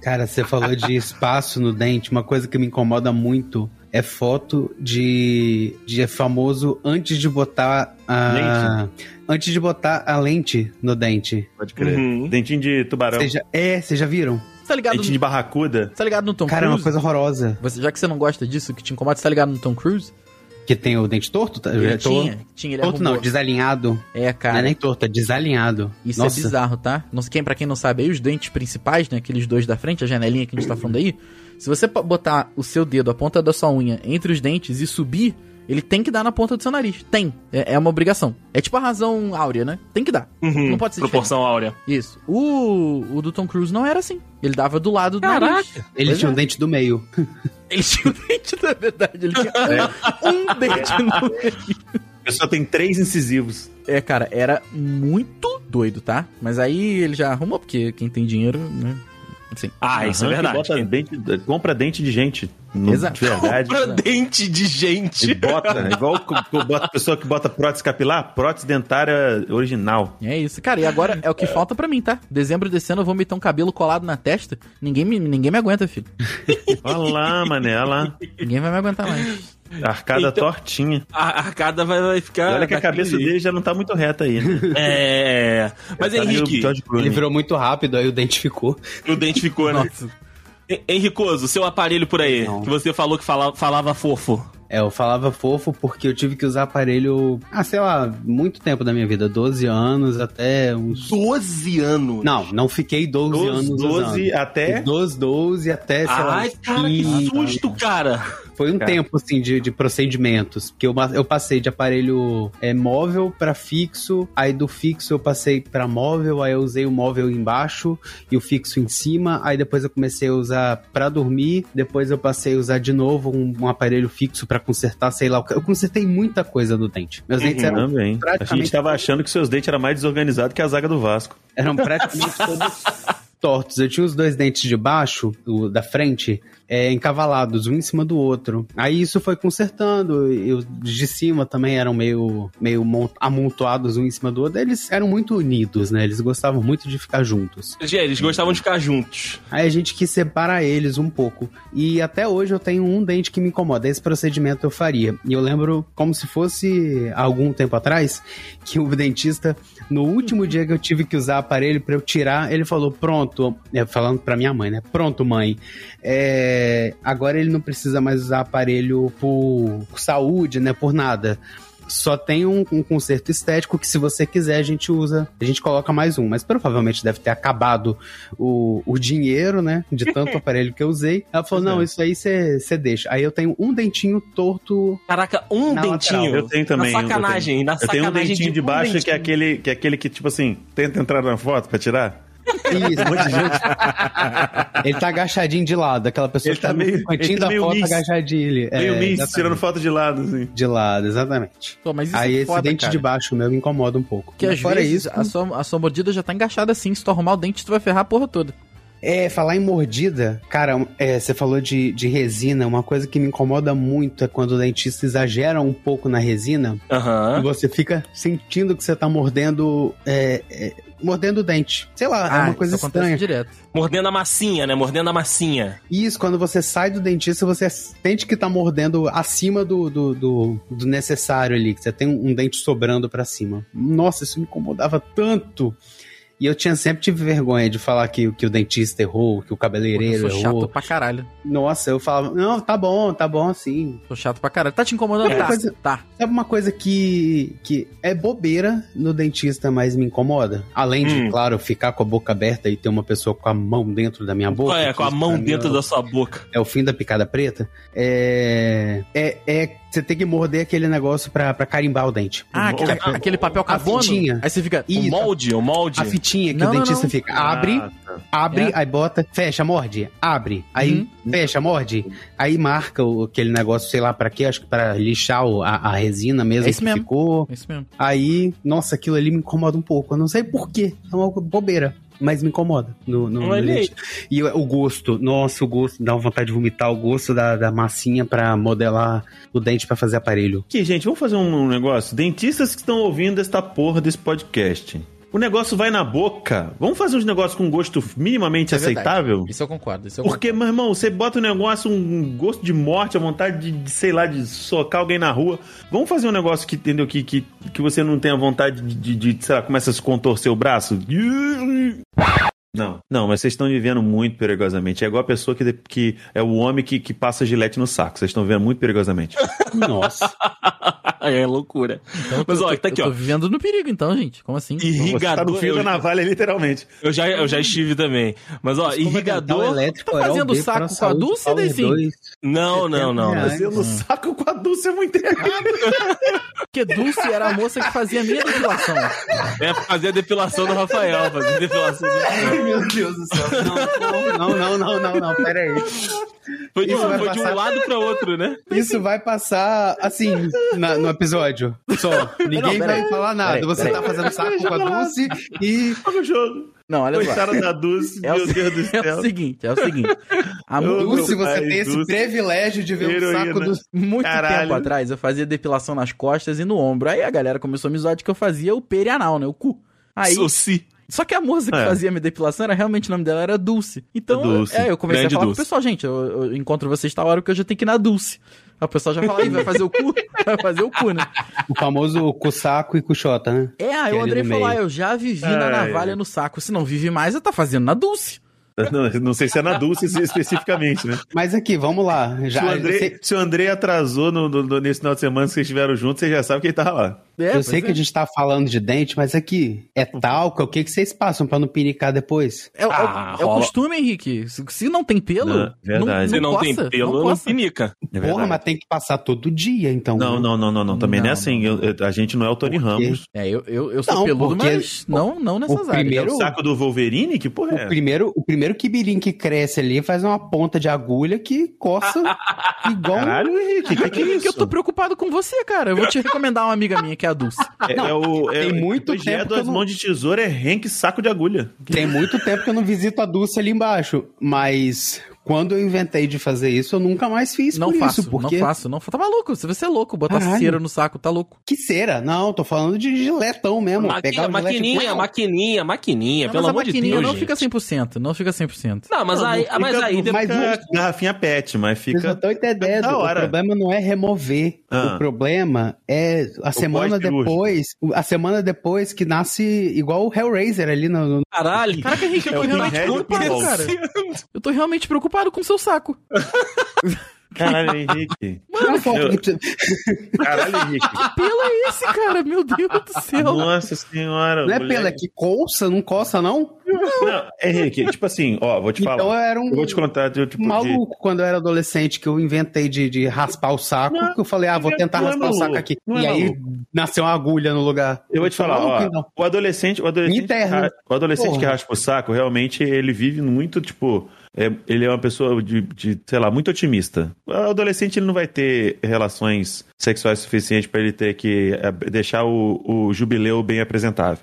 F: Cara, você falou de espaço no dente. Uma coisa que me incomoda muito é foto de, de famoso antes de botar a. Antes de botar a lente no dente.
E: Pode crer.
B: Uhum.
E: Dentinho de tubarão.
F: Vocês já- é, vocês já viram?
C: Você tá ligado,
E: Dentinho de barracuda.
C: você tá ligado no Tom
F: Cara, é uma
C: Cruise?
F: coisa horrorosa.
C: Você- já que você não gosta disso, que te incomoda, você tá ligado no Tom Cruise?
F: Que tem o dente torto? Tá?
C: Ele
F: É
C: tinha, tinha, ele
F: Torto
C: arrumou.
F: não, desalinhado.
C: É,
F: Não
C: cara.
F: é nem torto, é desalinhado.
C: Isso
F: Nossa.
C: é bizarro, tá? Não sei quem, pra quem não sabe aí, os dentes principais, né? Aqueles dois da frente, a janelinha que a gente tá falando aí. Se você botar o seu dedo, a ponta da sua unha, entre os dentes e subir, ele tem que dar na ponta do seu nariz. Tem. É, é uma obrigação. É tipo a razão áurea, né? Tem que dar.
B: Uhum.
C: Não pode ser
B: Proporção áurea.
C: Isso. O, o do Tom Cruise não era assim. Ele dava do lado do nariz.
F: Ele
C: Pois
F: tinha
C: é.
F: um dente do meio. (laughs)
C: Ele tinha um dente, na verdade. Ele tinha um dente no meio.
E: A pessoa tem três incisivos.
C: É, cara, era muito doido, tá? Mas aí ele já arrumou, porque quem tem dinheiro, né? Assim.
B: Ah, isso é verdade.
E: Bota dente, compra dente de gente. No-
C: Exato.
E: De verdade.
B: Compra dente de gente.
E: E bota, né? igual a pessoa que bota prótese capilar, prótese dentária original.
C: É isso, cara. E agora é o que falta pra mim, tá? Dezembro desse ano eu vou meter um cabelo colado na testa. Ninguém me, ninguém me aguenta, filho. (laughs)
E: Olha lá, mané, olha lá.
C: Ninguém vai me aguentar mais.
E: Arcada
B: Então-
E: tortinha.
B: A arcada vai, vai
E: E
B: ficar.
E: olha que a cabeça dele já não tá muito reta aí, né?
B: É. Mas
E: Tá meio
B: Henrique,
E: George Clooney.
F: Ele virou muito rápido, aí o dente ficou.
B: o dente ficou, né? Henricoso, seu aparelho por aí,
F: Não.
B: que você falou que falava, falava fofo.
F: É, eu falava fofo porque eu tive que usar aparelho, ah, sei lá, muito tempo da minha vida, 12 anos até uns
B: 12 anos.
F: Não, não fiquei 12
E: Dos
F: anos
E: 12
F: usando.
E: até.
F: Dos 12 até, sei lá,
B: Ai, cara, que
F: 15.
B: susto, cara.
F: Foi um
E: Cara.
F: tempo, assim, de, de procedimentos. Porque eu, eu passei de aparelho é, móvel pra fixo, aí do fixo eu passei pra móvel, aí eu usei o móvel embaixo e o fixo em cima, aí depois eu comecei a usar pra dormir, depois eu passei a usar de novo um, um aparelho fixo pra consertar, sei lá. Eu consertei muita coisa no dente. Meus dentes eram,
E: Também. A
F: praticamente
E: gente tava achando que seus dentes eram mais desorganizados que a zaga do Vasco.
F: eram praticamente (laughs) todos tortos. Eu tinha os dois dentes de baixo, o da frente, é, encavalados, um em cima do outro. Aí isso foi consertando. E os de cima também eram meio, meio mon- amontoados um em cima do outro. Eles eram muito unidos, né? Eles gostavam muito de ficar juntos.
B: Gente, Eles gostavam de ficar juntos.
F: Aí a gente quis separar eles um pouco. E até hoje eu tenho um dente que me incomoda. Esse procedimento eu faria. E eu lembro, como se fosse algum tempo atrás, que o dentista, no último dia que eu tive que usar aparelho pra eu tirar, ele falou: Pronto, é, falando pra minha mãe, né? Pronto, mãe. É, agora ele não precisa mais usar aparelho por, por saúde, né? Por nada. Só tem um, um conserto estético que, se você quiser, a gente usa, a gente coloca mais um. Mas provavelmente deve ter acabado o, o dinheiro, né? De tanto (laughs) aparelho que eu usei. Ela falou:
E: Pois
F: não,
E: é.
F: isso aí você deixa. Aí eu tenho um dentinho torto.
B: Caraca, um
F: Na
B: dentinho.
F: lateral.
E: Eu tenho também.
B: Na
E: eu
B: sacanagem, na
E: Eu tenho um
B: sacanagem
E: dentinho de,
B: um
E: baixo que é
B: dentinho.
E: aquele, que é aquele que, tipo assim, tenta entrar na foto pra tirar.
F: Isso,
E: Um monte de gente. (laughs)
F: ele tá agachadinho de lado. Aquela pessoa
E: Ele
F: que
E: tá
F: tá
E: meio-
F: no cantinho
E: ele tá
F: da
E: meio
F: foto
E: miss.
F: agachadinho. Ele,
E: Meio
F: é,
E: miss, tirando foto de lado, assim.
F: De lado, exatamente.
C: Pô, mas isso
F: Aí
C: é
F: esse
C: foda,
F: dente
C: cara.
F: de baixo meu me incomoda um pouco.
C: Às
F: fora
C: vezes
F: isso,
C: a, sua, a sua mordida já tá engaixada assim. Se tu arrumar o dente, tu vai ferrar a porra toda.
F: É, falar em mordida, cara, é, você falou de, de resina, uma coisa que me incomoda muito é quando o dentista exagera um pouco na resina e
B: Aham.
F: você fica sentindo que você tá mordendo. é, é, mordendo o dente. Sei lá, é uma coisa
C: Ah, isso acontece
F: estranha.
C: direto.
B: Mordendo a massinha, né? Mordendo a massinha.
F: Isso, quando você sai do dentista, você sente que tá mordendo acima do, do, do, do necessário ali, que você tem um, um dente sobrando pra cima. Nossa, isso me incomodava tanto. E eu tinha sempre tive vergonha de falar que, que o dentista errou, que o cabeleireiro
C: eu sou chato
F: errou.
C: pra caralho.
F: Nossa, eu falava, não, tá bom, tá bom assim.
C: Sou chato pra caralho. Tá te incomodando?
F: É,
C: tá.
F: coisa-
C: Tá.
F: Sabe uma coisa que, que é bobeira no dentista, mas me incomoda? Além de,
B: Hum.
F: claro, ficar com a boca aberta e ter uma pessoa com a mão dentro da minha boca.
B: é, com a mão dentro
F: é-
B: da sua boca.
F: é o fim da picada preta, é, é, é você tem que morder aquele negócio pra, pra carimbar o dente.
C: Ah, aquele,
B: Ah,
C: aquele papel
F: a
C: carbono?
F: fitinha.
C: Aí você fica...
B: O
F: Isso,
B: molde, o molde.
F: a fitinha que
C: Não,
F: o dentista
C: não.
F: fica. Abre,
E: Ah, tá.
F: abre,
C: É.
F: aí bota, fecha, morde, abre, aí
C: Uhum.
F: fecha, morde, aí marca o, aquele negócio, sei lá pra quê, acho que pra lixar o- a, a resina mesmo
C: É isso
F: que
C: mesmo.
F: ficou.
C: É isso mesmo.
F: Aí, nossa, aquilo ali me incomoda um pouco. Eu não sei porquê. É uma bobeira. Mas me incomoda no, no, no dente. E o, o gosto, nossa, o gosto, dá uma vontade de vomitar o gosto da, da massinha pra modelar o dente pra fazer aparelho.
E: Aqui, gente, vamos fazer um negócio. Dentistas que estão ouvindo esta porra desse podcast. O negócio vai na boca. Vamos fazer uns negócios com gosto minimamente
C: É verdade.
E: aceitável?
C: Isso eu concordo. Isso eu
E: Porque, meu irmão, você bota um negócio, um gosto de morte, a vontade de, de, sei lá, de socar alguém na rua. Vamos fazer um negócio que, entendeu? Que, que, que você não tenha vontade de, de, de, sei lá, começa a se contorcer o braço. Não, não, mas vocês estão vivendo muito perigosamente. É igual a pessoa que, que é o homem que, que passa gilete no saco. Vocês estão vivendo muito perigosamente.
F: Nossa.
B: É loucura.
C: Então,
B: Mas
C: eu
B: ó,
C: tô-
B: tá aqui,
C: eu tô
B: ó.
C: vivendo no perigo, então, gente. Como assim?
E: Você tá no
B: Irrigador.
E: fio da navalha, literalmente.
B: eu já, eu já estive também. Mas ó,
F: Escova dental
B: irrigador.
F: elétrico,
C: Tá fazendo saco com a Dulce,
F: Power
C: Dezinho?
F: 2.
B: Não, não, não.
E: Fazendo
F: Hum.
E: saco com a Dulce é muito errado. (laughs)
C: Porque Dulce era a moça que fazia a minha depilação.
B: É fazer a depilação do Rafael. Fazer a depilação do Rafael.
F: Meu Deus do céu. Não, não, não, não, não, pera aí.
B: Foi, de,
F: Isso vai
B: foi de um
F: passar-
B: lado pra outro, né?
F: Isso vai passar assim na- no episódio. Só. Ninguém
C: Não,
F: vai
C: aí.
F: falar nada.
C: Aí,
F: Você tá fazendo saco com a Dulce e.
E: Olha o jogo.
C: Não, olha só.
E: Coitada da Dulce,
C: É o,
E: meu Deus do (laughs)
C: é
E: céu.
C: o seguinte, é o seguinte. Há
E: Eu-
F: Dulce, você
E: Ai,
F: tem esse
E: Dulce.
F: privilégio de ver o
E: Heroína.
F: saco do.
C: muito
E: Caralho.
C: tempo atrás, eu fazia depilação nas costas e no ombro. Aí a galera começou a me zoar de que eu fazia o perianal, né? O cu. Aí,
B: Soci.
C: Só que a moça que
E: É.
C: fazia minha depilação era realmente o nome dela era Dulce. Então,
E: Dulce.
C: é, eu comecei
B: Grande
C: a falar
B: Dulce.
C: pro pessoal, gente, eu, eu encontro vocês tal hora porque eu já tenho que ir na Dulce. Aí o pessoal já fala, aí, vai fazer o cu? (laughs) Vai fazer o cu, né?
F: O famoso cusaco e cuxota, né?
C: É, aí
F: Que
C: o
F: é
C: Andrei falou, ah, eu já vivi na
E: Ai,
C: navalha
E: ai.
C: no saco. Se não vive mais, eu tá fazendo na Dulce. (laughs)
E: Não, não sei se é na Dulce especificamente, né?
F: Mas aqui, vamos lá.
E: Se o
F: Já,
E: André,
F: você-
E: se o André atrasou no, no- no- nesse final de semana que vocês estiveram juntos, você já sabe que ele tava lá.
C: É,
F: eu sei
C: é.
F: que a gente tá falando de dente, mas aqui, é talco? O que, que vocês passam pra não pinicar depois?
C: É, o- é
B: Ah,
C: é o costume, Henrique. Se, se não tem pelo,
E: Não, verdade.
B: Se não tem
C: coça,
B: pelo, não,
C: coça.
B: pinica.
E: É
F: Porra, mas tem que passar todo dia, então.
E: Não, não, não, não, não. Também não, é
C: Não,
E: assim. Eu- eu- a gente não é o Tony? Ramos.
C: É, eu, eu, eu sou
F: Não,
C: peludo,
F: porque
C: mas não, não nessas
F: o
C: áreas.
E: É
F: primeiro-
E: o saco do Wolverine? Que porra é?
F: O primeiro, o primeiro kibirim que cresce ali faz uma ponta de agulha que coça (laughs) igual.
E: Caralho, Henrique, que que é
C: Henrique,
E: isso?
C: eu tô preocupado com você, cara. Eu vou te recomendar uma amiga minha que é a Dulce. (laughs)
E: É, é o, é,
F: tem muito tempo
E: é
F: que
E: duas
F: eu não-
E: mãos de tesoura, é Henk saco de agulha.
F: Tem muito tempo que eu não visito a Dulce ali embaixo, mas quando eu inventei de fazer isso, eu nunca mais fiz
C: Não
F: por
C: faço,
F: isso, porque
C: não faço. Não, tá maluco, se você é louco, botar
F: Caralho.
C: cera no saco, tá louco.
F: que cera? Não, tô falando de giletão mesmo.
B: Maqui-
F: pegar o gilete-
B: maquininha, maquininha, maquininha,
C: Não,
B: pelo
C: mas a
B: amor de
C: maquininha
B: Deus.
C: não
B: gente.
C: fica 100%, não fica 100%.
B: Não, mas
E: Não,
B: aí,
E: não
B: mas
E: fica-
B: aí
E: não
B: depois.
F: mas
E: fica garrafinha pet, mas
F: Vocês não
E: fica.
F: estão entendendo.
E: é
F: O problema não é remover.
E: Ah.
F: O problema é a semana
E: pós-cirúrgico.
F: depois. A semana depois que nasce igual o Hellraiser ali no. no-
B: Caralho.
C: Caraca, Henrique, eu
E: É
C: tô
E: o
C: realmente preocupado, cara. Eu tô realmente preocupado com o seu saco. (laughs)
E: Caralho, Henrique.
F: Foto
E: eu- Caralho, Henrique.
C: Pelo é esse, cara? Meu Deus do céu.
E: Nossa senhora.
F: Não é pelo, é que coça, não coça, não?
E: Não, Henrique, tipo assim, ó, vou te
F: Então
E: falar.
F: eu era um
E: Eu vou te contar, de, tipo, de-
F: maluco quando eu era adolescente, que eu inventei de, de raspar o saco,
E: Não,
F: que eu falei, ah, vou tentar
E: não é
F: raspar o saco
E: maluco,
F: aqui.
E: é
F: e aí
E: maluco.
F: nasceu uma agulha no lugar.
E: Eu vou te falar,
F: maluco,
E: ó,
F: então.
E: o adolescente, o adolescente,
F: Interno.
E: o adolescente
F: Porra.
E: que raspa o saco, realmente, ele vive muito, tipo, é- ele é uma pessoa de, de, sei lá, muito otimista. O adolescente, ele não vai ter relações sexuais suficientes pra ele ter que é, deixar o, o jubileu bem apresentável.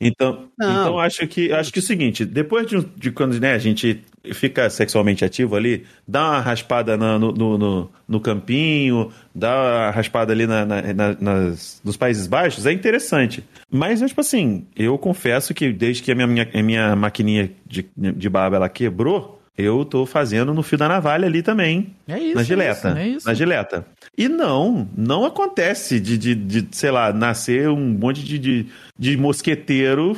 E: Então,
F: Não.
E: então acho que acho que é o seguinte, depois de, de quando né, a gente fica sexualmente ativo ali, dá uma raspada na- no, no, no, no campinho, dá uma raspada ali na, na- na- nas, nos Países Baixos, é interessante. Mas, tipo assim, eu confesso que desde que a minha, minha, minha maquininha de, de barba ela quebrou, eu tô fazendo no fio da navalha ali também.
C: É isso.
E: na
C: é
E: gileta.
C: isso, É isso.
E: Na gileta. E não, não acontece de, de, de, sei lá, nascer um monte de, de, de mosqueteiro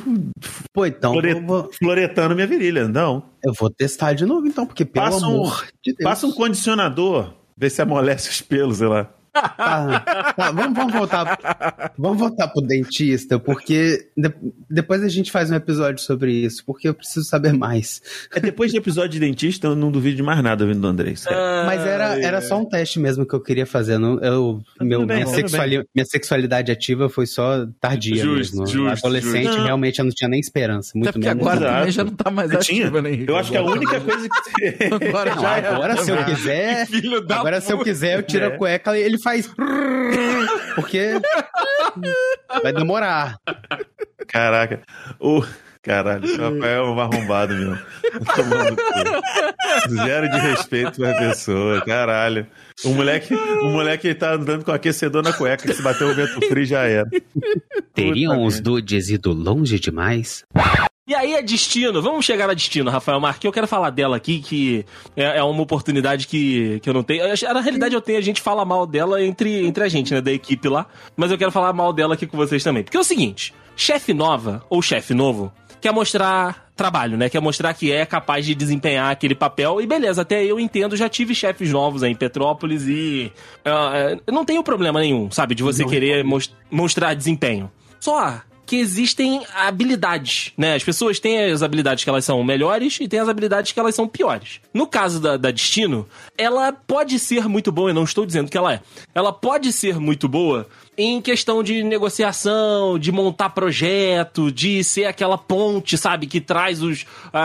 F: Pô, então vou,
E: floretando minha virilha. Não.
F: eu vou testar de novo, então, porque pelo
E: Passa um-
F: amor de Deus.
E: Passa um condicionador, vê se amolece os pelos, sei lá.
F: Tá, tá, vamos, vamos voltar. Vamos voltar pro dentista, porque de- depois a gente faz um episódio sobre isso, porque eu preciso saber mais.
E: É depois de episódio de dentista, eu não duvido de mais nada vindo do Andrei. sério.
F: Mas era, era só um teste mesmo que eu queria fazer. Não, eu, meu,
E: tudo bem,
F: minha,
E: tudo
F: sexuali- minha sexualidade ativa foi só tardia
B: Justo,
F: mesmo.
B: justo,
F: Adolescente,
E: justo.
F: realmente, eu não tinha nem esperança.
C: Até
F: Muito
C: porque
F: menos.
C: agora também já não tá mais
E: tinha?
C: ativa, né, Henrique?
E: Eu acho que a única coisa que.
C: Agora
F: Não, (laughs)
C: já é.
F: agora se eu quiser.
B: Filho da
F: Agora, se eu quiser, eu tiro
E: É.
F: a cueca e ele faz. Porque vai demorar.
E: Caraca. O... Caralho, esse Rafael é um arrombado, (laughs) cu. Zero de respeito pra pessoa, caralho. O moleque, o moleque tá andando com aquecedor na cueca, que se bater o vento frio já era.
F: Teriam os dudes ido longe demais?
B: E aí é destino. Vamos chegar a destino, Rafael Marques. Eu quero falar dela aqui, que é, é uma oportunidade que, que eu não tenho. Eu- Na realidade, eu tenho, a gente fala mal dela entre, entre a gente, né? Da equipe lá. Mas eu quero falar mal dela aqui com vocês também. Porque é o seguinte: chefe nova, ou chefe novo, quer mostrar trabalho, né? Quer mostrar que é capaz de desempenhar aquele papel. E beleza, até eu entendo, já tive chefes novos aí em Petrópolis e. ah, não tenho problema nenhum, sabe? De você querer mos- mostrar desempenho. Só que existem habilidades, né? As pessoas têm as habilidades que elas são melhores e têm as habilidades que elas são piores. No caso da, da Destino, ela pode ser muito boa, eu não estou dizendo que ela é. Ela pode ser muito boa em questão de negociação, de montar projeto, de ser aquela ponte, sabe, que traz os, a-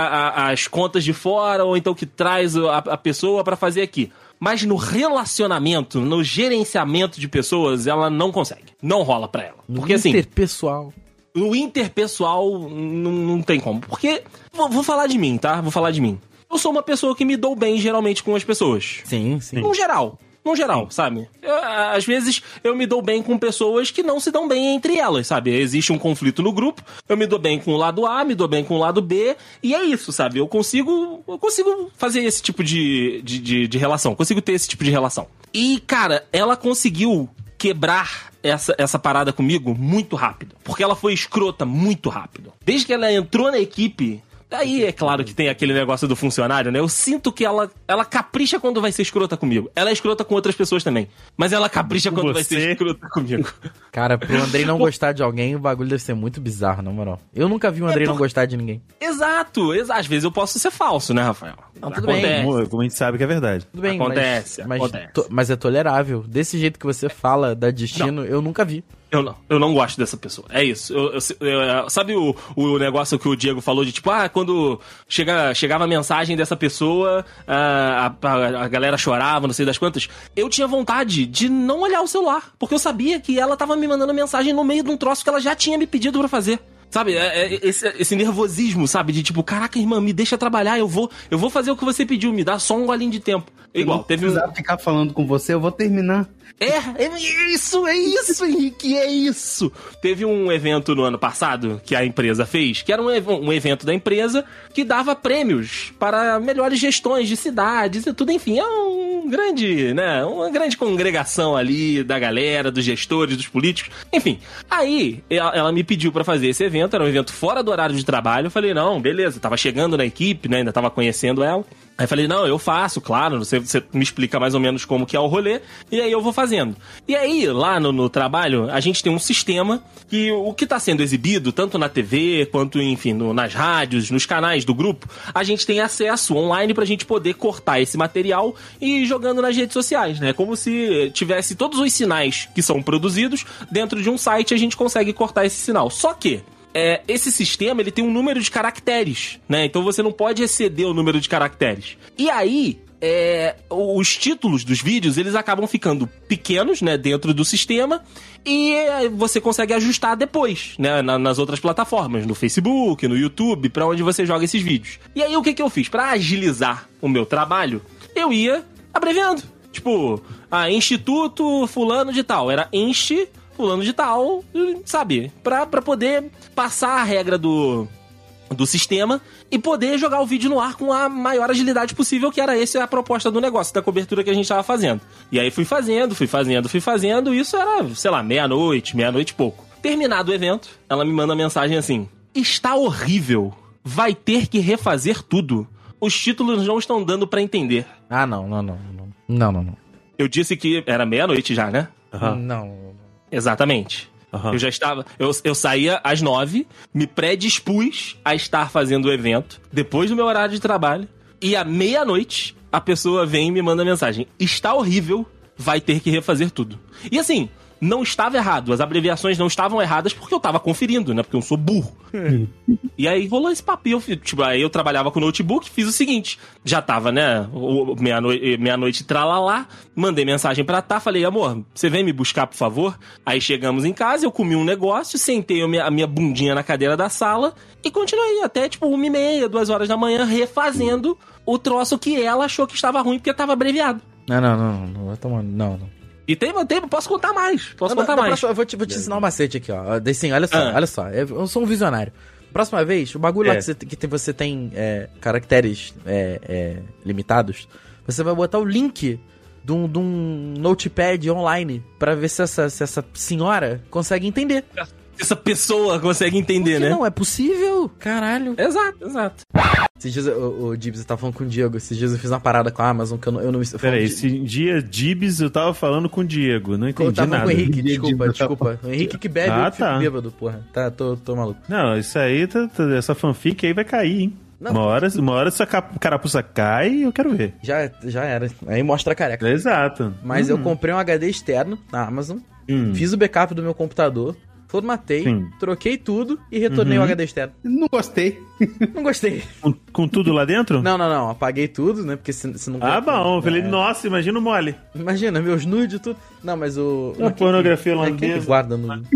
B: a- as contas de fora ou então que traz a, a pessoa para fazer aqui. Mas no relacionamento, no gerenciamento de pessoas, ela não consegue. Não rola pra ela. Porque assim,
C: Interpessoal.
B: No interpessoal não, não tem como. Porque. Vou, vou falar de mim, tá? Vou falar de mim. Eu sou uma pessoa que me dou bem geralmente com as pessoas.
C: Sim, sim.
B: No geral. No geral, sabe? Eu, às vezes eu me dou bem com pessoas que não se dão bem entre elas, sabe? Existe um conflito no grupo, eu me dou bem com o lado A, me dou bem com o lado B, e é isso, sabe? Eu consigo. Eu consigo fazer esse tipo de, de, de, de relação, consigo ter esse tipo de relação. E, cara, ela conseguiu quebrar essa, essa parada comigo muito rápido. Porque ela foi escrota muito rápido. Desde que ela entrou na equipe, Aí é claro que tem aquele negócio do funcionário, né? Eu sinto que ela, ela capricha quando vai ser escrota comigo. Ela é escrota com outras pessoas também. Mas ela capricha quando vai
E: você.
B: ser escrota comigo.
C: Cara, pro Andrei não (laughs) gostar de alguém, o bagulho deve ser muito bizarro, na moral. Eu nunca vi o Andrei
B: É,
C: não
B: por-
C: gostar de ninguém.
B: Exato, exa- às vezes eu posso ser falso, né, Rafael?
C: Não, tudo bem.
B: Acontece.
E: Como, como a gente sabe que é verdade.
C: Tudo bem,
B: Acontece,
C: mas, mas,
B: acontece.
C: to- mas é tolerável. Desse jeito que você fala da destino, eu nunca vi.
B: Eu não, eu não gosto dessa pessoa. É isso. Eu- eu- eu- sabe o, o negócio que o Diego falou de tipo, ah, quando chega, chegava a mensagem dessa pessoa, ah, a, a- a galera chorava, não sei das quantas. Eu tinha vontade de não olhar o celular, porque eu sabia que ela tava me mandando mensagem no meio de um troço que ela já tinha me pedido pra fazer. Sabe, é- é esse, esse nervosismo, sabe? De tipo, caraca, irmã, me deixa trabalhar, eu vou, eu vou fazer o que você pediu, me dá só um golinho de tempo. Igual, teve um.
F: ficar falando com você, eu vou terminar.
B: É, é isso, é isso, Henrique, é isso. Teve um evento no ano passado que a empresa fez, que era um, um evento da empresa que dava prêmios para melhores gestões de cidades e tudo, enfim, é um grande, né, uma grande congregação ali da galera, dos gestores, dos políticos, enfim. Aí, ela, ela me pediu para fazer esse evento, era um evento fora do horário de trabalho, eu falei, não, beleza, tava chegando na equipe, né, ainda tava conhecendo ela. Aí falei, não, eu faço, claro, você, você me explica mais ou menos como que é o rolê, e aí eu vou fazendo. E aí, lá no, no trabalho, a gente tem um sistema que o que está sendo exibido, tanto na TV, quanto, enfim, no- nas rádios, nos canais do grupo, a gente tem acesso online pra gente poder cortar esse material e ir jogando nas redes sociais, né? Como se tivesse todos os sinais que são produzidos dentro de um site, a gente consegue cortar esse sinal. Só que é, esse sistema ele tem um número de caracteres, né? Então você não pode exceder o número de caracteres. E aí, é, os títulos dos vídeos eles acabam ficando pequenos, né, dentro do sistema e é, você consegue ajustar depois, né, na- nas outras plataformas, no Facebook, no YouTube, pra onde você joga esses vídeos. E aí o que que eu fiz Pra agilizar o meu trabalho? Eu ia abreviando, tipo, ah, Instituto fulano de tal, era enche fulano de tal, sabe? Pra, pra poder passar a regra do, do sistema e poder jogar o vídeo no ar com a maior agilidade possível, que era essa a proposta do negócio, da cobertura que a gente tava fazendo. E aí fui fazendo, fui fazendo, fui fazendo, e isso era, sei lá, meia-noite, meia-noite e pouco. Terminado o evento, ela me manda mensagem assim: Está horrível. Vai ter que refazer tudo. Os títulos não estão dando pra entender.
C: Ah, não, não, não. Não, não, não. não.
B: Eu disse que era meia-noite já, né?
E: Aham.
C: Não.
B: Exatamente.
E: Aham.
B: Eu já estava. Eu, eu saía às nove, me predispus a estar fazendo o evento depois do meu horário de trabalho. E à meia-noite, a pessoa vem e me manda mensagem: Está horrível, vai ter que refazer tudo. E assim, não estava errado. As abreviações não estavam erradas porque eu estava conferindo, né? Porque eu sou burro. E aí rolou esse papo. Eu, tipo, aí eu trabalhava com notebook, fiz o seguinte: já tava, né? o- Meia-noite, meia-noite tralalá, mandei mensagem pra Tá, falei, amor, você vem me buscar, por favor? Aí chegamos em casa, eu comi um negócio, sentei a minha, a minha bundinha na cadeira da sala e continuei até tipo uma e meia, duas horas da manhã, refazendo o troço que ela achou que estava ruim porque tava abreviado.
C: Não, não, não, não, não vai tomar. Não, não.
B: E tem, tem, posso contar mais. Posso
C: Não,
B: contar
C: não,
B: mais.
C: próxima- eu vou te, vou te ensinar um macete aqui, ó. Assim, olha só,
B: Ah.
C: olha só. Eu eu sou um visionário. Próxima vez, o bagulho lá
E: É.
C: que você, que tem- você tem é, caracteres é, é, limitados, você vai botar o link de um, de um notepad online pra ver se essa, se essa senhora consegue entender.
B: Essa pessoa consegue entender, né?
C: não, é possível. Caralho.
B: Exato, exato.
C: Esses dias, o, o Dibs, eu tava falando com o Diego, esses dias eu fiz uma parada com a Amazon que eu não... Eu não eu
E: Peraí, esse dia Dibs eu tava falando com o Diego, não
C: Eu
E: entendi
C: tava
E: nada.
C: com o Henrique, desculpa, desculpa. O Henrique que bebe,
E: Ah,
C: eu
E: tá.
C: bêbado, porra. Tá, tô, tô maluco.
E: Não, isso aí, tá- tá- essa fanfic aí vai cair, hein?
C: Não.
E: Uma hora, uma hora essa carapuça cai e eu quero ver.
C: Já, já era. Aí mostra a careca.
E: Exato.
C: Mas
E: Hum,
C: eu comprei um HD externo na Amazon,
E: hum.
C: fiz o backup do meu computador, formatei,
E: Sim.
C: troquei tudo e retornei
E: Uhum.
C: o HD externo.
F: Não gostei.
C: Não gostei.
E: Com, com tudo lá dentro?
C: Não, não, não. Apaguei tudo, né? Porque se, se não.
E: Ah, bom. Eu falei,
C: É.
E: nossa, imagina o mole.
C: Imagina, meus nudes e tudo. Não, mas o.
E: Uma pornografia holandesa.
C: que guarda nude?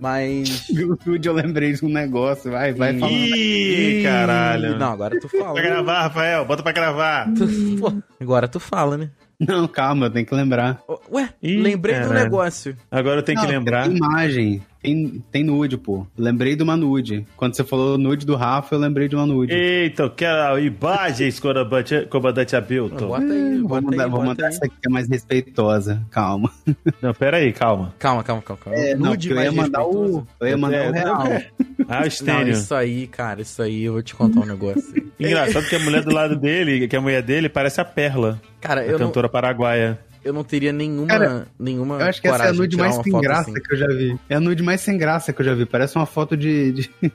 C: Mas. (laughs)
F: No vídeo eu lembrei de um negócio. Vai, vai falando.
E: Ih, caralho.
C: Não, agora tu fala.
E: Pra gravar, Rafael, bota pra gravar.
C: Tu- pô, agora tu fala, né? (laughs)
F: Não, calma, eu tenho que lembrar.
C: Ué,
E: Ih,
C: lembrei do
E: caralho.
C: negócio.
E: Agora eu tenho que
F: Não,
E: lembrar.
F: tem Imagem. Tem, tem nude, pô. Lembrei de uma nude. Quando você falou nude do Rafa, eu lembrei de uma nude.
E: Eita, eu quero imagens, comandante, comandante Abilton.
C: Bota aí,
F: vou
C: bota
F: mandar,
C: aí,
F: vou mandar
C: aí.
F: essa aqui que é mais respeitosa. Calma. (laughs)
E: Não, pera aí, calma.
C: Calma, calma, calma. calma.
F: É, não, porque eu ia
C: mais
F: mandar o. Eu ia mandar
E: É,
F: o real. (laughs)
E: Ah, o
C: Não,
E: Stênio.
C: isso aí, cara, isso aí, eu vou te contar um negócio.
E: Engraçado que a mulher do lado dele, que a mulher dele, parece a Perla,
C: Cara,
E: a
C: eu não,
E: cantora paraguaia.
C: Eu não teria nenhuma,
F: Cara,
C: nenhuma
F: Eu acho que essa é a nude mais sem graça
C: assim.
F: que eu já vi. É a nude mais sem graça que eu já vi. Parece uma foto de. de- (laughs)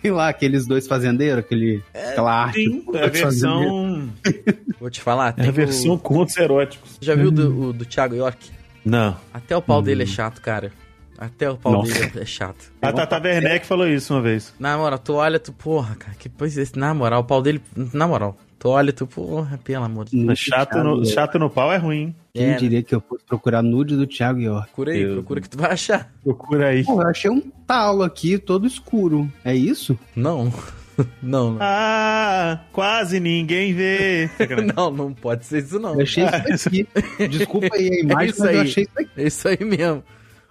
F: sei lá, aqueles dois fazendeiros, aquele, aquela arte.
E: Sim, é a versão. (laughs)
C: Vou te falar,
E: É
C: tem
E: a versão
C: o...
E: contos eróticos.
C: Já viu do, o do Thiago York?
E: Não.
C: Até o pau dele é chato, cara. Até o dele é chato.
E: A Tata Werneck falou isso uma vez.
C: Na moral, tu olha, tu, porra, cara, que coisa é esse? Na moral, o pau dele, na moral, tu olha, tu, porra, pelo amor de Deus.
F: Nude
E: Chato no, chato no pau é ruim.
F: Quem
C: É,
F: diria que eu fosse procurar nude do Thiago York?
C: Procura aí,
E: Deus.
C: procura que tu vai achar.
E: Procura aí.
F: Pô, eu achei um talo aqui, todo escuro. É isso?
C: Não. (laughs) Não, não.
E: Ah, quase ninguém vê. (laughs)
C: Não, não pode ser isso, não.
F: Eu achei isso (laughs) aqui. Desculpa aí a imagem,
C: isso
F: mas eu
C: aí.
F: achei isso aqui.
C: É isso aí mesmo.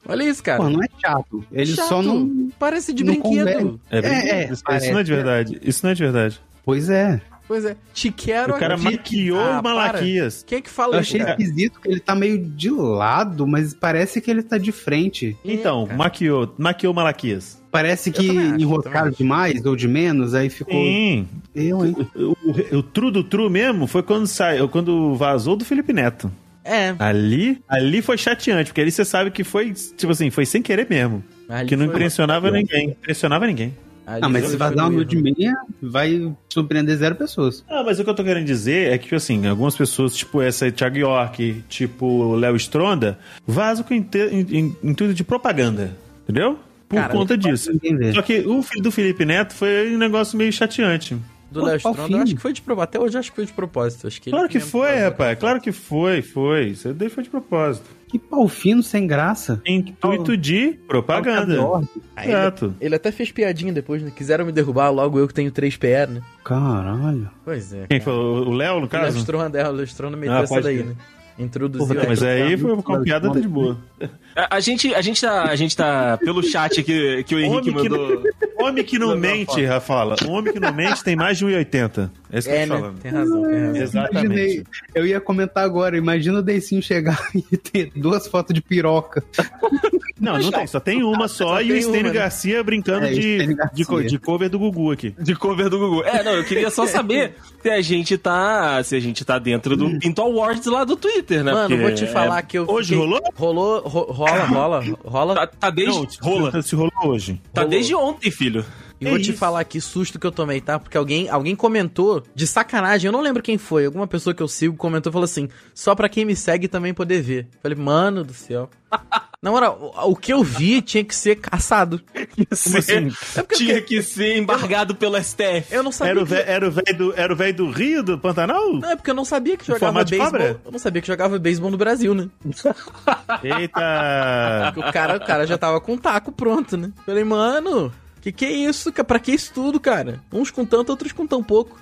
C: Olha isso, cara.
F: Pô, não é chato. Ele
C: Chato.
F: só não.
C: Parece de
F: não
C: brinquedo.
E: É,
F: É, é,
E: isso, isso
F: parece.
E: não é de verdade. Isso não é de verdade.
F: Pois é.
C: Pois é. Te quero
E: o cara
C: aqui.
E: maquiou
C: Ah,
E: o Malaquias.
C: Quem é que fala
F: Eu
C: isso?
F: achei
C: cara?
F: esquisito que ele tá meio de lado, mas parece que ele tá de frente.
E: Então,
C: cara.
E: maquiou, maquiou o Malaquias.
F: Parece que
C: acho, eu
F: enroscaram demais ou de menos, aí ficou.
E: Sim.
F: Eu, hein?
E: O, o, o true do true mesmo foi quando saiu, quando vazou do Felipe Neto.
C: É.
E: Ali, ali foi chateante, porque ali você sabe que foi, tipo assim, foi sem querer mesmo.
C: Ali
E: que não impressionava ninguém. Impressionava ninguém.
C: ali
F: Ah, mas se vazar uma
C: doído.
F: nude minha, vai surpreender zero pessoas.
E: Ah, mas o que eu tô querendo dizer é que, tipo assim, algumas pessoas, tipo essa Thiago York, tipo o Léo Stronda, vazam com intuito de propaganda. Entendeu? Por
C: Cara,
E: conta disso. Só que o filho do Felipe Neto foi um negócio meio chateante.
C: Do
F: Pô,
C: Léo Stronda, acho que foi de propósito. Até hoje eu acho que foi de propósito. Acho que
E: Claro que foi, rapaz. Claro que foi, foi. Isso daí foi de propósito.
F: Que pau fino sem graça.
E: Intuito de propaganda.
C: Aí ele-
E: Exato.
C: Ele até fez piadinha depois, né? Quiseram me derrubar, logo eu que tenho 3 PR, né?
F: Caralho.
C: Pois é.
E: Quem
C: cara.
E: falou? O Léo, no
C: O Léo
E: caso?
C: Stronda, é, o Léo Stronda meteu
E: Ah,
C: essa
E: pode
C: daí, né? Introduziu
F: Porra.
E: Mas aí foi uma piada tá de boa.
B: A, a gente, a, gente tá, a gente tá pelo chat que, que o Henrique
E: Homem que,
B: mandou.
E: homem que não mente. Rafaela. Um homem que não mente tem mais de 1,80. É isso que
C: É,
E: eu tô
C: né?
E: falando.
C: Tem razão, tem razão.
E: Exatamente.
F: Imaginei, eu ia comentar agora, imagina o Deicinho chegar (laughs) e ter duas fotos de piroca.
E: Não, não tem. Só tem uma só,
C: Só
E: e o Stênio
C: uma, né?
E: Garcia brincando
F: É,
E: de, de, de cover do Gugu aqui.
B: De cover do Google. É, não, eu queria só saber (laughs) se a gente tá. Se a gente tá dentro do Pinto Awards lá do Twitter, né?
C: Hum. Mano,
B: Porque
C: vou te falar
B: é-
C: que eu.
E: Hoje rolou?
C: Rolou, ro- rola, rola, rola.
B: Tá, tá desde.
E: Não,
B: rola.
E: Se rolou hoje.
B: Tá
C: rolou.
B: desde ontem, filho.
C: E vou
E: É
C: te
E: isso.
C: falar que susto que eu tomei, tá? Porque alguém, alguém comentou de sacanagem, eu não lembro quem foi. Alguma pessoa que eu sigo comentou e falou assim: só pra quem me segue também poder ver. Falei, mano do céu. (laughs) Na moral, o, que eu vi tinha que ser caçado. (laughs)
E: Como assim?
C: É porque
B: Tinha que ser embargado pelo STF.
C: eu não sabia.
E: Era o
C: que-
E: vé- era o velho do, era o velho do Rio, do Pantanal?
C: Não, é porque eu não sabia que jogava beisebol. Eu não sabia que jogava beisebol no Brasil, né? (laughs)
E: Eita!
C: Porque o cara, o cara já tava com o taco pronto, né? Falei, mano, que que é isso? cara? Pra que isso tudo, cara? Uns com tanto, outros com tão pouco.